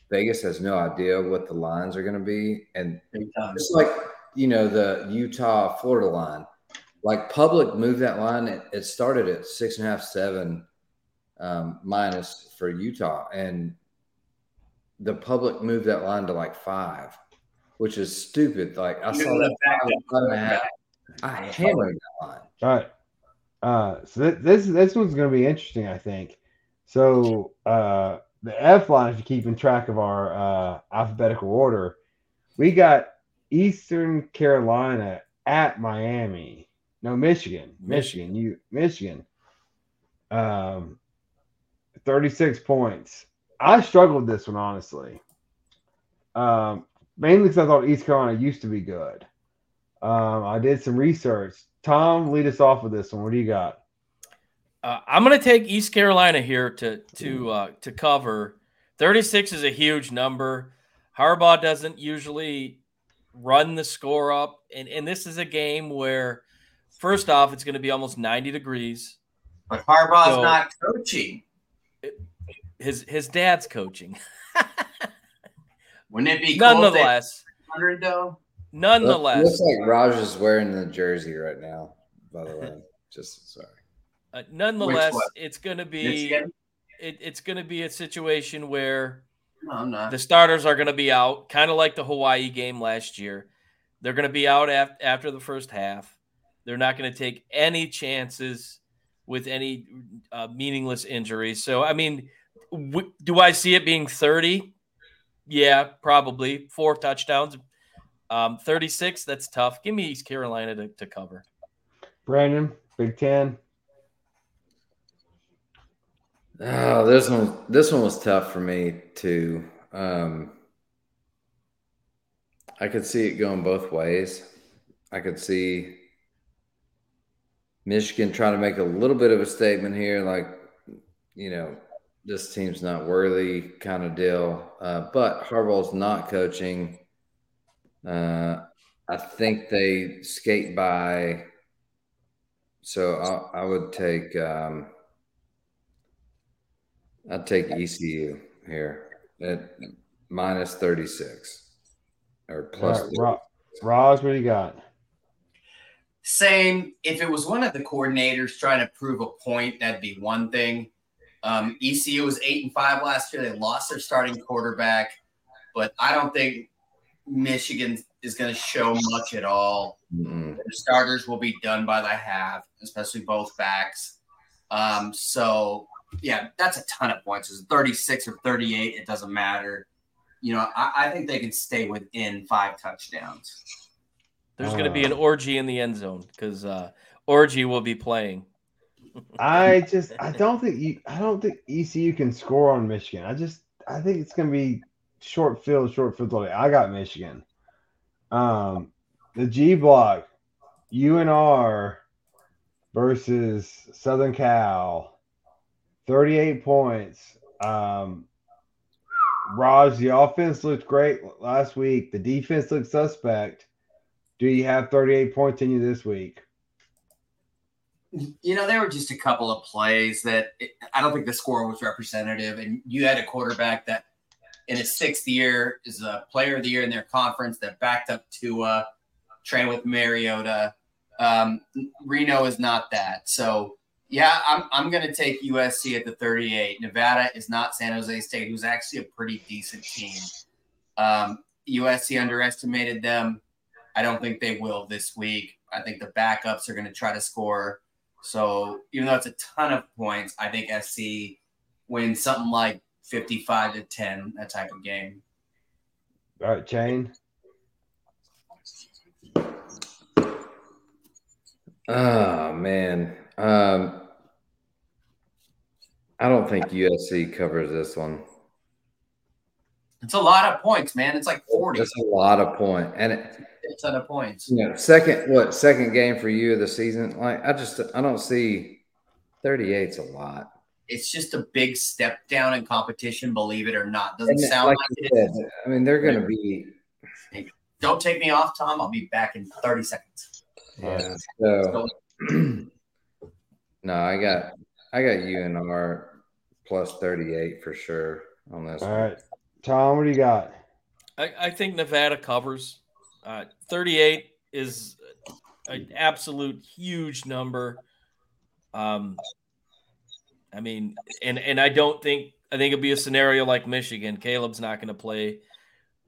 Vegas has no idea what the lines are going to be, and it's like you know the Utah Florida line like public moved that line. It, it started at six and a half, seven um, minus for Utah, and the public moved that line to like five, which is stupid. Like I saw that five, and a half. I hammered that line. All right. Uh, so th- this this one's going to be interesting, I think. So uh, the F line, if you're keeping track of our uh, alphabetical order, we got Eastern Carolina at Miami. No, Michigan. Michigan. You Michigan. Um 36 points. I struggled with this one honestly. Um, mainly because I thought East Carolina used to be good. Um, I did some research. Tom, lead us off with this one. What do you got? Uh, I'm going to take East Carolina here to to uh, to cover. 36 is a huge number. Harbaugh doesn't usually run the score up, and and this is a game where First off, it's going to be almost 90 degrees. But Harbaugh's so, not coaching. His his dad's coaching. [laughs] Wouldn't it be nonetheless? Hundred though. Nonetheless, looks like Raj is wearing the jersey right now. By the way, [laughs] just sorry. Uh, nonetheless, it's going to be it, it's going to be a situation where No, I'm not. The starters are going to be out, kind of like the Hawaii game last year. They're going to be out af- after the first half. They're not going to take any chances with any uh, meaningless injuries. So, I mean, w- do I see it being 30? Yeah, probably. Four touchdowns. Um, 36, that's tough. Give me East Carolina to, to cover. Brandon, Big Ten. Oh, this one this one was tough for me too. Um, I could see it going both ways. I could see Michigan trying to make a little bit of a statement here, like you know, this team's not worthy kind of deal. Uh, but Harbaugh's not coaching. Uh, I think they skate by. So I, I would take. Um, I'd take ECU here at minus 36 or plus. Right, Roz, what do you got? Same. If it was one of the coordinators trying to prove a point, that'd be one thing. Um, ECU was eight and five last year. They lost their starting quarterback, but I don't think Michigan is going to show much at all. Mm-mm. The starters will be done by the half, especially both backs. Um, so yeah, that's a ton of points. It's 36 or 38, it doesn't matter. You know, I, I think they can stay within five touchdowns. There's going to be an orgy in the end zone because uh, orgy will be playing. [laughs] I just I don't think you I don't think ECU can score on Michigan. I just I think it's gonna be short field, short field. All day. I got Michigan. Um, the G block, UNR versus Southern Cal, thirty-eight points. Um, Raj, the offense looked great last week. The defense looked suspect. Do you have thirty-eight points in you this week? You know, there were just a couple of plays that it, I don't think the score was representative. And you had a quarterback that in his sixth year is a player of the year in their conference that backed up to uh, train with Mariota. Um, Reno is not that. So, yeah, I'm, I'm going to take USC at the 38. Nevada is not San Jose State, who's actually a pretty decent team. Um, USC underestimated them. I don't think they will this week. I think the backups are going to try to score. So even though it's a ton of points, I think SC wins something like 55 to 10, that type of game. All right, Shane. Oh man, um, I don't think USC covers this one. It's a lot of points, man. It's like 40. That's a lot of point, and it, a ton of points. you know, second what second game for you of the season? Like I just I don't see 38's a lot. It's just a big step down in competition, believe it or not. Doesn't And sound like like you it said. I mean, they're going to be Don't take me off, Tom. I'll be back in 30 seconds. yeah. So [clears throat] no, I got I got UNR plus 38 for sure on this. All one. right, Tom, what do you got? I, I think Nevada covers. Uh, 38 is an absolute huge number. Um, I mean, and and I don't think I think it'll be a scenario like Michigan. Caleb's not going to play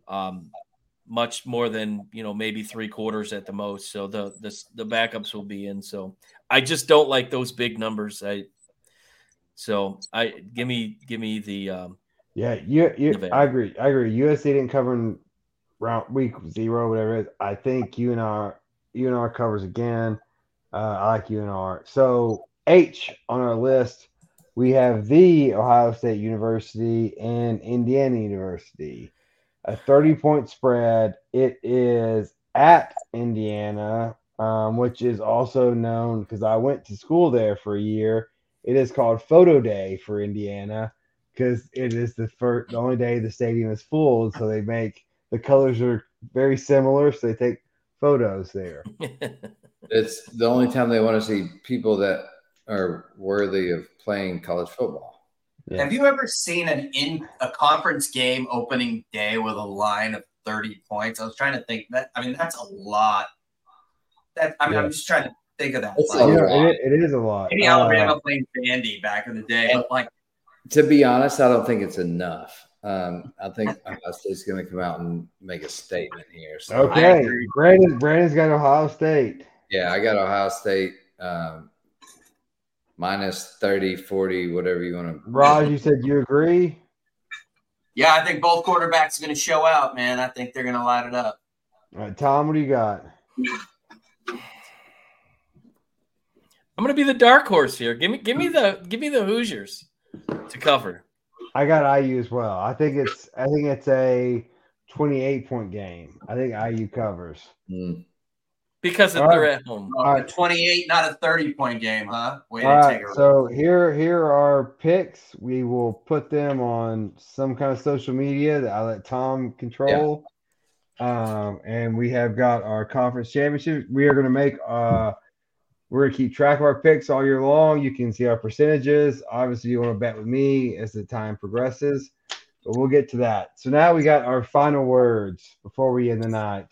um, much more than you know maybe three quarters at the most. So the the the backups will be in. So I just don't like those big numbers. I so I give me give me the um, Yeah, you, you I agree. I agree. USC didn't cover in round week zero, whatever it is. I think UNR UNR covers again. Uh, I like UNR. So H on our list, we have the Ohio State University and Indiana University. A 30 point spread. It is at Indiana, um, which is also known because I went to school there for a year. It is called Photo Day for Indiana because it is the first, the only day the stadium is full. So they make the colors are very similar, so they take photos there. [laughs] It's the only time they want to see people that are worthy of playing college football. Yeah. Have you ever seen an in a conference game opening day with a line of 30 points? I was trying to think that I mean that's a lot. That I mean, I'm just trying to think of that. It's Like, a You lot. it, it is a lot. maybe Uh, Alabama playing Vandy back in the day, but like To be honest, I don't think it's enough. Um, I think Ohio State's going to come out and make a statement here. So okay, Brandon. Brandon's got Ohio State. Yeah, I got Ohio State um, minus 30, 40, whatever you want to. [laughs] Raj, you said you agree. Yeah, I think both quarterbacks are going to show out, man. I think they're going to light it up. All right, Tom, what do you got? I'm going to be the dark horse here. Give me, give me the, give me the Hoosiers to cover. I got IU as well. I think it's, I think it's a 28 point game. I think IU covers. Mm. Because if they're at home. Oh, a 28, not a 30 point game, huh? Way All to right, take it. so here here are picks. We will put them on some kind of social media that I let Tom control. Um, and we have got our conference championship. We are going to make uh we're gonna keep track of our picks all year long. You can see our percentages. Obviously, you want to bet with me as the time progresses, but we'll get to that. So now we got our final words before we end the night.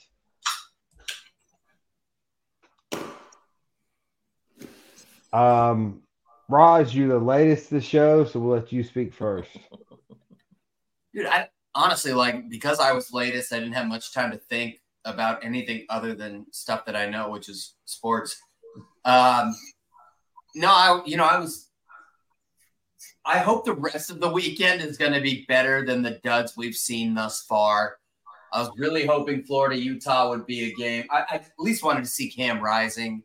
Um, Raj, you're the latest to the show, so we'll let you speak first. Dude, I honestly like because I was latest, I didn't have much time to think about anything other than stuff that I know, which is sports. Um, no, I you know I was. I hope the rest of the weekend is going to be better than the duds we've seen thus far. I was really hoping Florida Utah would be a game. I, I at least wanted to see Cam Rising.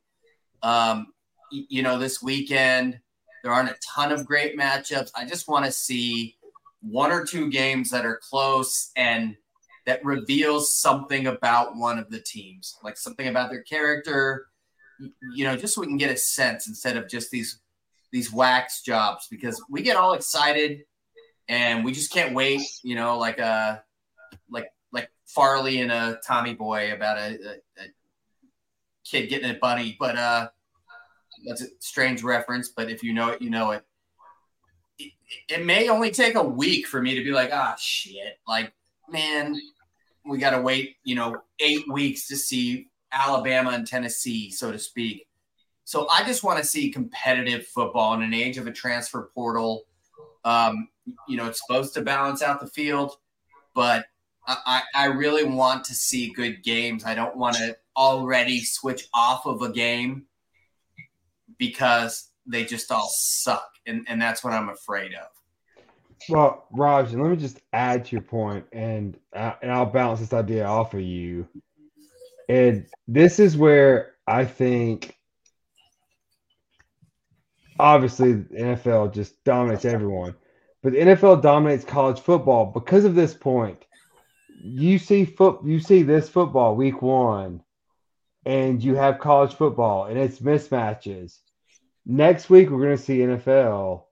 Um, you know, this weekend there aren't a ton of great matchups. I just want to see one or two games that are close and that reveals something about one of the teams, like something about their character, you know, just so we can get a sense instead of just these these wax jobs because we get all excited and we just can't wait, you know, like a like like Farley and a Tommy Boy about a, a, a kid getting a bunny, but uh that's a strange reference, but if you know it, you know it. It, it may only take a week for me to be like, ah, shit. Like, man, we got to wait, you know, eight weeks to see Alabama and Tennessee, so to speak. So I just want to see competitive football in an age of a transfer portal. Um, you know, it's supposed to balance out the field, but I, I really want to see good games. I don't want to already switch off of a game because they just all suck. And, and that's what I'm afraid of. Well, Raj, let me just add to your point, and uh, and I'll bounce this idea off of you. And this is where I think, obviously, the NFL just dominates everyone, but the NFL dominates college football because of this point. You see foot, you see this football week one, and you have college football, and it's mismatches. Next week, we're going to see NFL,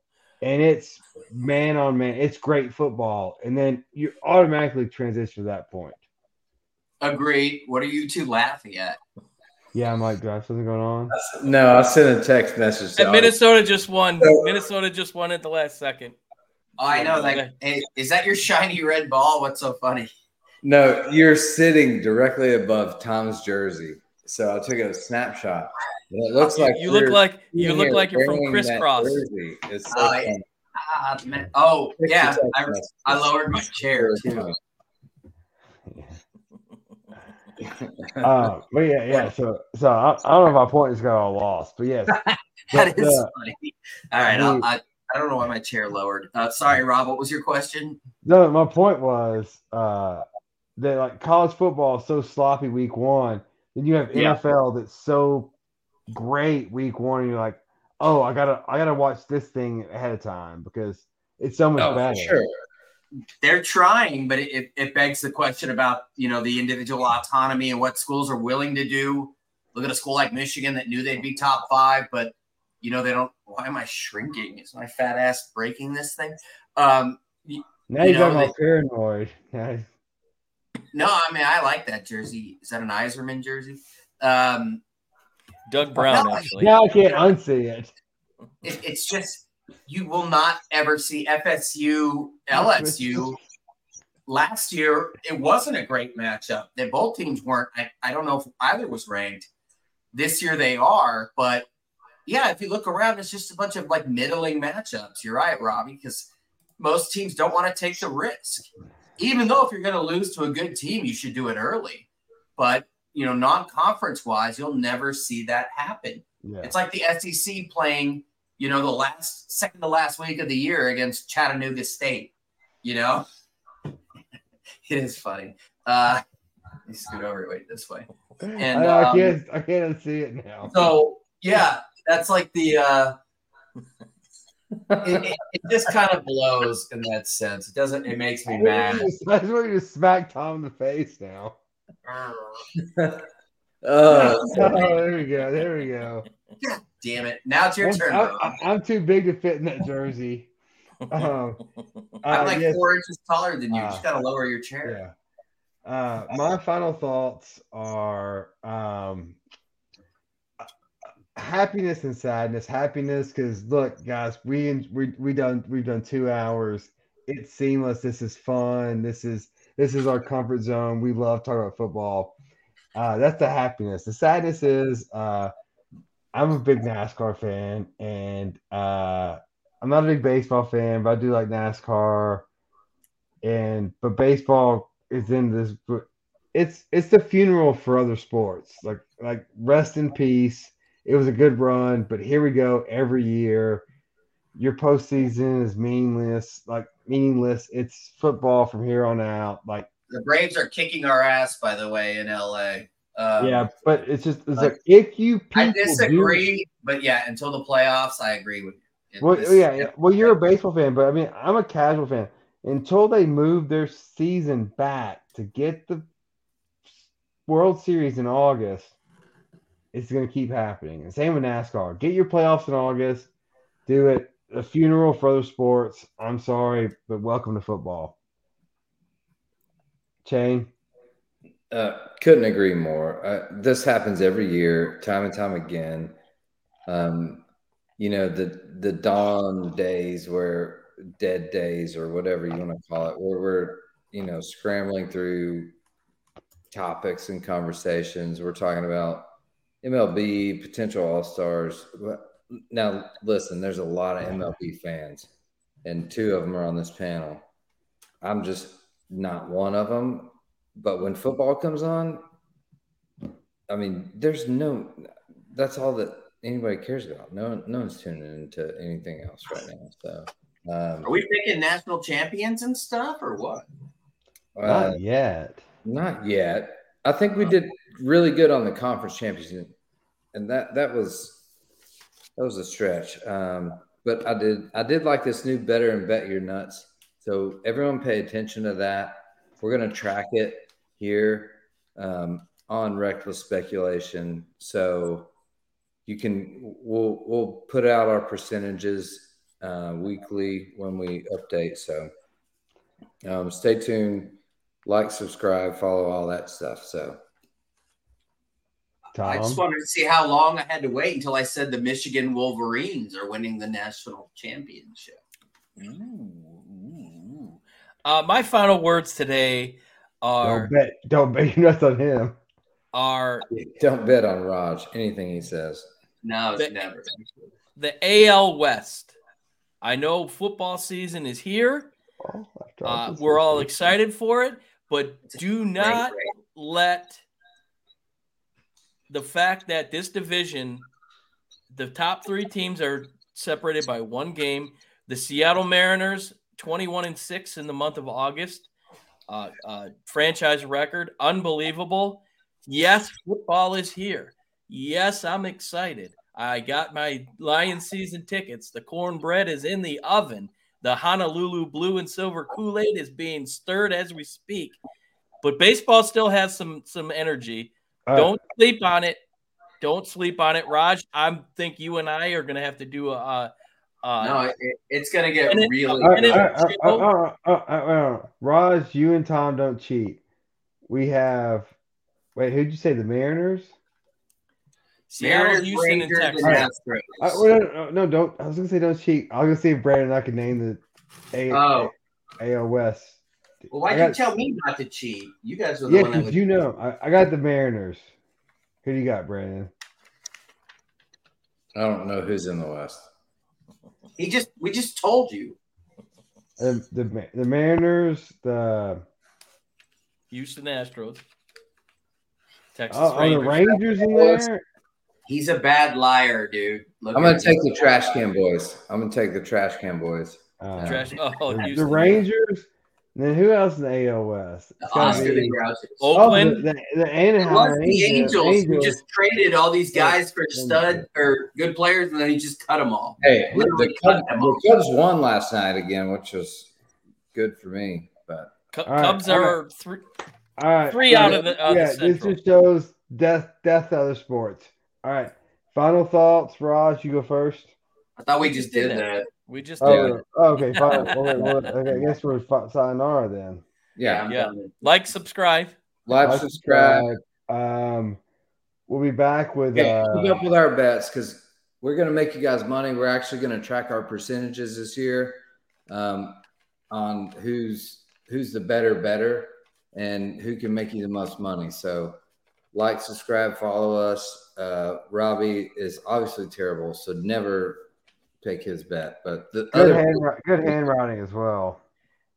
and it's man on man. It's great football, and then you automatically transition to that point. Agreed. What are you two laughing at? Yeah, I'm like, do I have something going on? No, I sent a text message. And Minnesota just won. Minnesota just won at the last second. Oh, I know. Like, hey, is that your shiny red ball? What's so funny? no, you're sitting directly above Tom's jersey. So I took a snapshot. And it looks like you look like you look like you're from wearing that crisscross. jersey. It's so Oh, funny. Ah, man. Oh, yeah. I. I lowered my chair too. [laughs] Uh, but yeah, yeah. So, so I, I don't know if my point is got all lost, but yes, [laughs] That the- is the- funny. All right. I, I don't know why my chair lowered. Uh, sorry, Rob. What was your question? No, my point was uh, that like college football is so sloppy week one. Then you have Yeah. NFL that's so great week one, and you're like, oh, I gotta I gotta watch this thing ahead of time because it's so much Oh, better. sure. They're trying, but it, it begs the question about you know the individual autonomy and what schools are willing to do. Look at a school like Michigan that knew they'd be top five, but you know they don't. Why am I shrinking? Is my fat ass breaking this thing? Um, Now You you're know, talking about paranoid. No, I mean I like that jersey. Is that an Yzerman jersey? Um, Doug Brown, actually. Now I can't unsee it. it, it's just you will not ever see FSU LSU. Last year, it wasn't a great matchup. They both teams weren't. I, I don't know if either was ranked. This year they are, but yeah, if you look around, it's just a bunch of like middling matchups. You're right, Robbie, because most teams don't want to take the risk. Even though if you're going to lose to a good team, you should do it early. But you know, non-conference wise, you'll never see that happen. Yeah. It's like the SEC playing, you know, the last second to last week of the year against Chattanooga State. You know, [laughs] it is funny. Uh, let me scoot over. Wait this way. And I, I um, can't, I can't see it now. So yeah, that's like the. Uh, [laughs] it, it, it, just kind of blows in that sense. It doesn't. It makes me mad. I just want you to smack Tom in the face now. [laughs] oh, [laughs] oh, there we go. There we go. God damn it! Now it's your turn. I, am too big to fit in that jersey. [laughs] Um, I'm uh, like yes. four inches taller than you. You just gotta lower your chair. Yeah. Uh, my final thoughts are um, happiness and sadness. Happiness because look, guys, we we we done we've done two hours. It's seamless. This is fun. This is this is our comfort zone. We love talking about football. Uh, that's the happiness. The sadness is uh, I'm a big NASCAR fan, and uh, I'm not a big baseball fan, but I do like NASCAR. And but baseball is in this. It's it's the funeral for other sports. Like like rest in peace. It was a good run, but here we go every year. Your postseason is meaningless. Like meaningless. It's football from here on out. Like the Braves are kicking our ass, by the way, in LA. Um, yeah, but it's just it's like, like if you I disagree, do, but yeah, until the playoffs, I agree with you. Well, this, yeah, yeah, well, you're a baseball fan, but I mean, I'm a casual fan. Until they move their season back to get the World Series in August, it's going to keep happening. And same with NASCAR. Get your playoffs in August. Do it a funeral for other sports. I'm sorry, but welcome to football. Shane. Uh, couldn't agree more. Uh, this happens every year, time and time again. Um, you know the the dawn days where dead days or whatever you want to call it, where we're you know scrambling through topics and conversations. We're talking about MLB potential all stars now listen, there's a lot of MLB fans, and two of them are on this panel. I'm just not one of them. But when football comes on, I mean, there's no. That's all that anybody cares about. No, no one's tuning into anything else right now. So, um, are we picking national champions and stuff, or what? Uh, not yet. Not yet. I think we did really good on the conference championship, and that that was that was a stretch. Um, but I did I did like this new better and bet your nuts. So everyone pay attention to that. We're gonna track it here um, on reckless speculation. So you can we'll we'll put out our percentages uh, weekly when we update. So um, stay tuned, like, subscribe, follow all that stuff. So Tom? I just wanted to see how long I had to wait until I said the Michigan Wolverines are winning the national championship. Ooh. Uh, my final words today are don't bet, don't bet your nuts on him. Are don't bet on Raj anything he says. No, the, never. The AL West. I know football season is here. Oh, uh, we're all excited for it, but do not let the fact that this division, the top three teams are separated by one game. The Seattle Mariners, 21 and 6 in the month of August. Uh, uh, franchise record, unbelievable. Yes, football is here. Yes, I'm excited. I got my Lion season tickets. The cornbread is in the oven. The Honolulu blue and silver Kool Aid is being stirred as we speak. But baseball still has some some energy. Don't sleep on it. Don't sleep on it, Raj. I think you and I are going to have to do a. Uh, no, it, it's going to get really. Uh, uh, uh, Raj, you and Tom don't cheat. We have. Wait, who'd you say? The Mariners. Seattle, Houston, and Texas. Right. Uh, no, no, no, don't. I was gonna say don't cheat. I was gonna see if Brandon and I could name the A- oh. AL West. Well, why'd got, you tell me not to cheat? You guys are the yeah, one that you know. I, I, got the Mariners. Who do you got, Brandon? I don't know who's in the West. He just we just told you. the, the the Mariners, the Houston Astros, Texas oh, are the Rangers. Rangers in there. He's a bad liar, dude. Look I'm gonna take the trash can boys. I'm gonna take the trash can boys. Uh, Trash. Oh, the, Houston. Rangers. And then who else in the AL West? It's gotta Oscar be- oh, the Grouches. Oh, Oh, Oakland. the, the, the It Anaheim was the Angels. Angels. We just traded all these guys for Yeah. stud or good players, and then he just cut them all. Hey, the, Literally the, cut Cubs, them the. Cubs won last night again, which was good for me. But Cu- All right, Cubs all are three. All right. Three out of the- out of the yeah, this just shows death death to other sports. All right. Final thoughts, Raj. You go first. I thought we just did that. We just Oh, did. okay. Fine. well, wait, [laughs] well, okay, I guess we're fi- sayonara then. yeah, I'm Yeah. like, subscribe. like, Like, subscribe, Um, we'll be back with. yeah, keep Uh, up with our bets because we're gonna make you guys money. We're actually gonna track our percentages this year um, on who's who's the better better and who can make you the most money. So, like, subscribe, follow us. Uh, Robbie is obviously terrible, so never take his bet. But the good, other hand, good handwriting as well.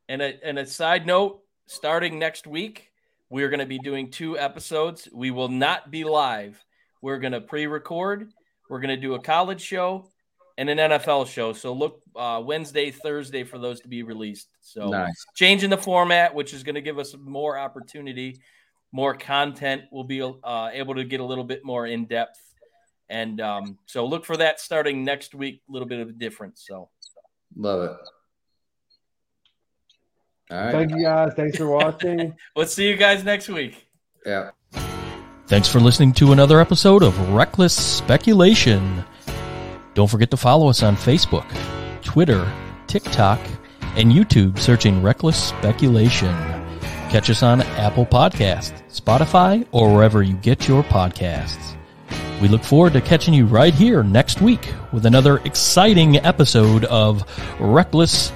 And a, and a side note, starting next week, we're going to be doing two episodes. We will not be live. We're going to pre-record. We're going to do a college show and an NFL show. So look uh, Wednesday, Thursday for those to be released. So nice. changing the format, which is going to give us more opportunity, more content. We'll be uh, able to get a little bit more in depth. And um, so look for that starting next week, a little bit of a difference. So Love it. All right. Thank you guys. Thanks for watching. [laughs] let's see you guys next week. Yeah. Thanks for listening to another episode of Reckless Speculation. Don't forget to follow us on Facebook, Twitter, TikTok, and YouTube searching Reckless Speculation. Catch us on Apple Podcasts, Spotify, or wherever you get your podcasts. We look forward to catching you right here next week with another exciting episode of Reckless.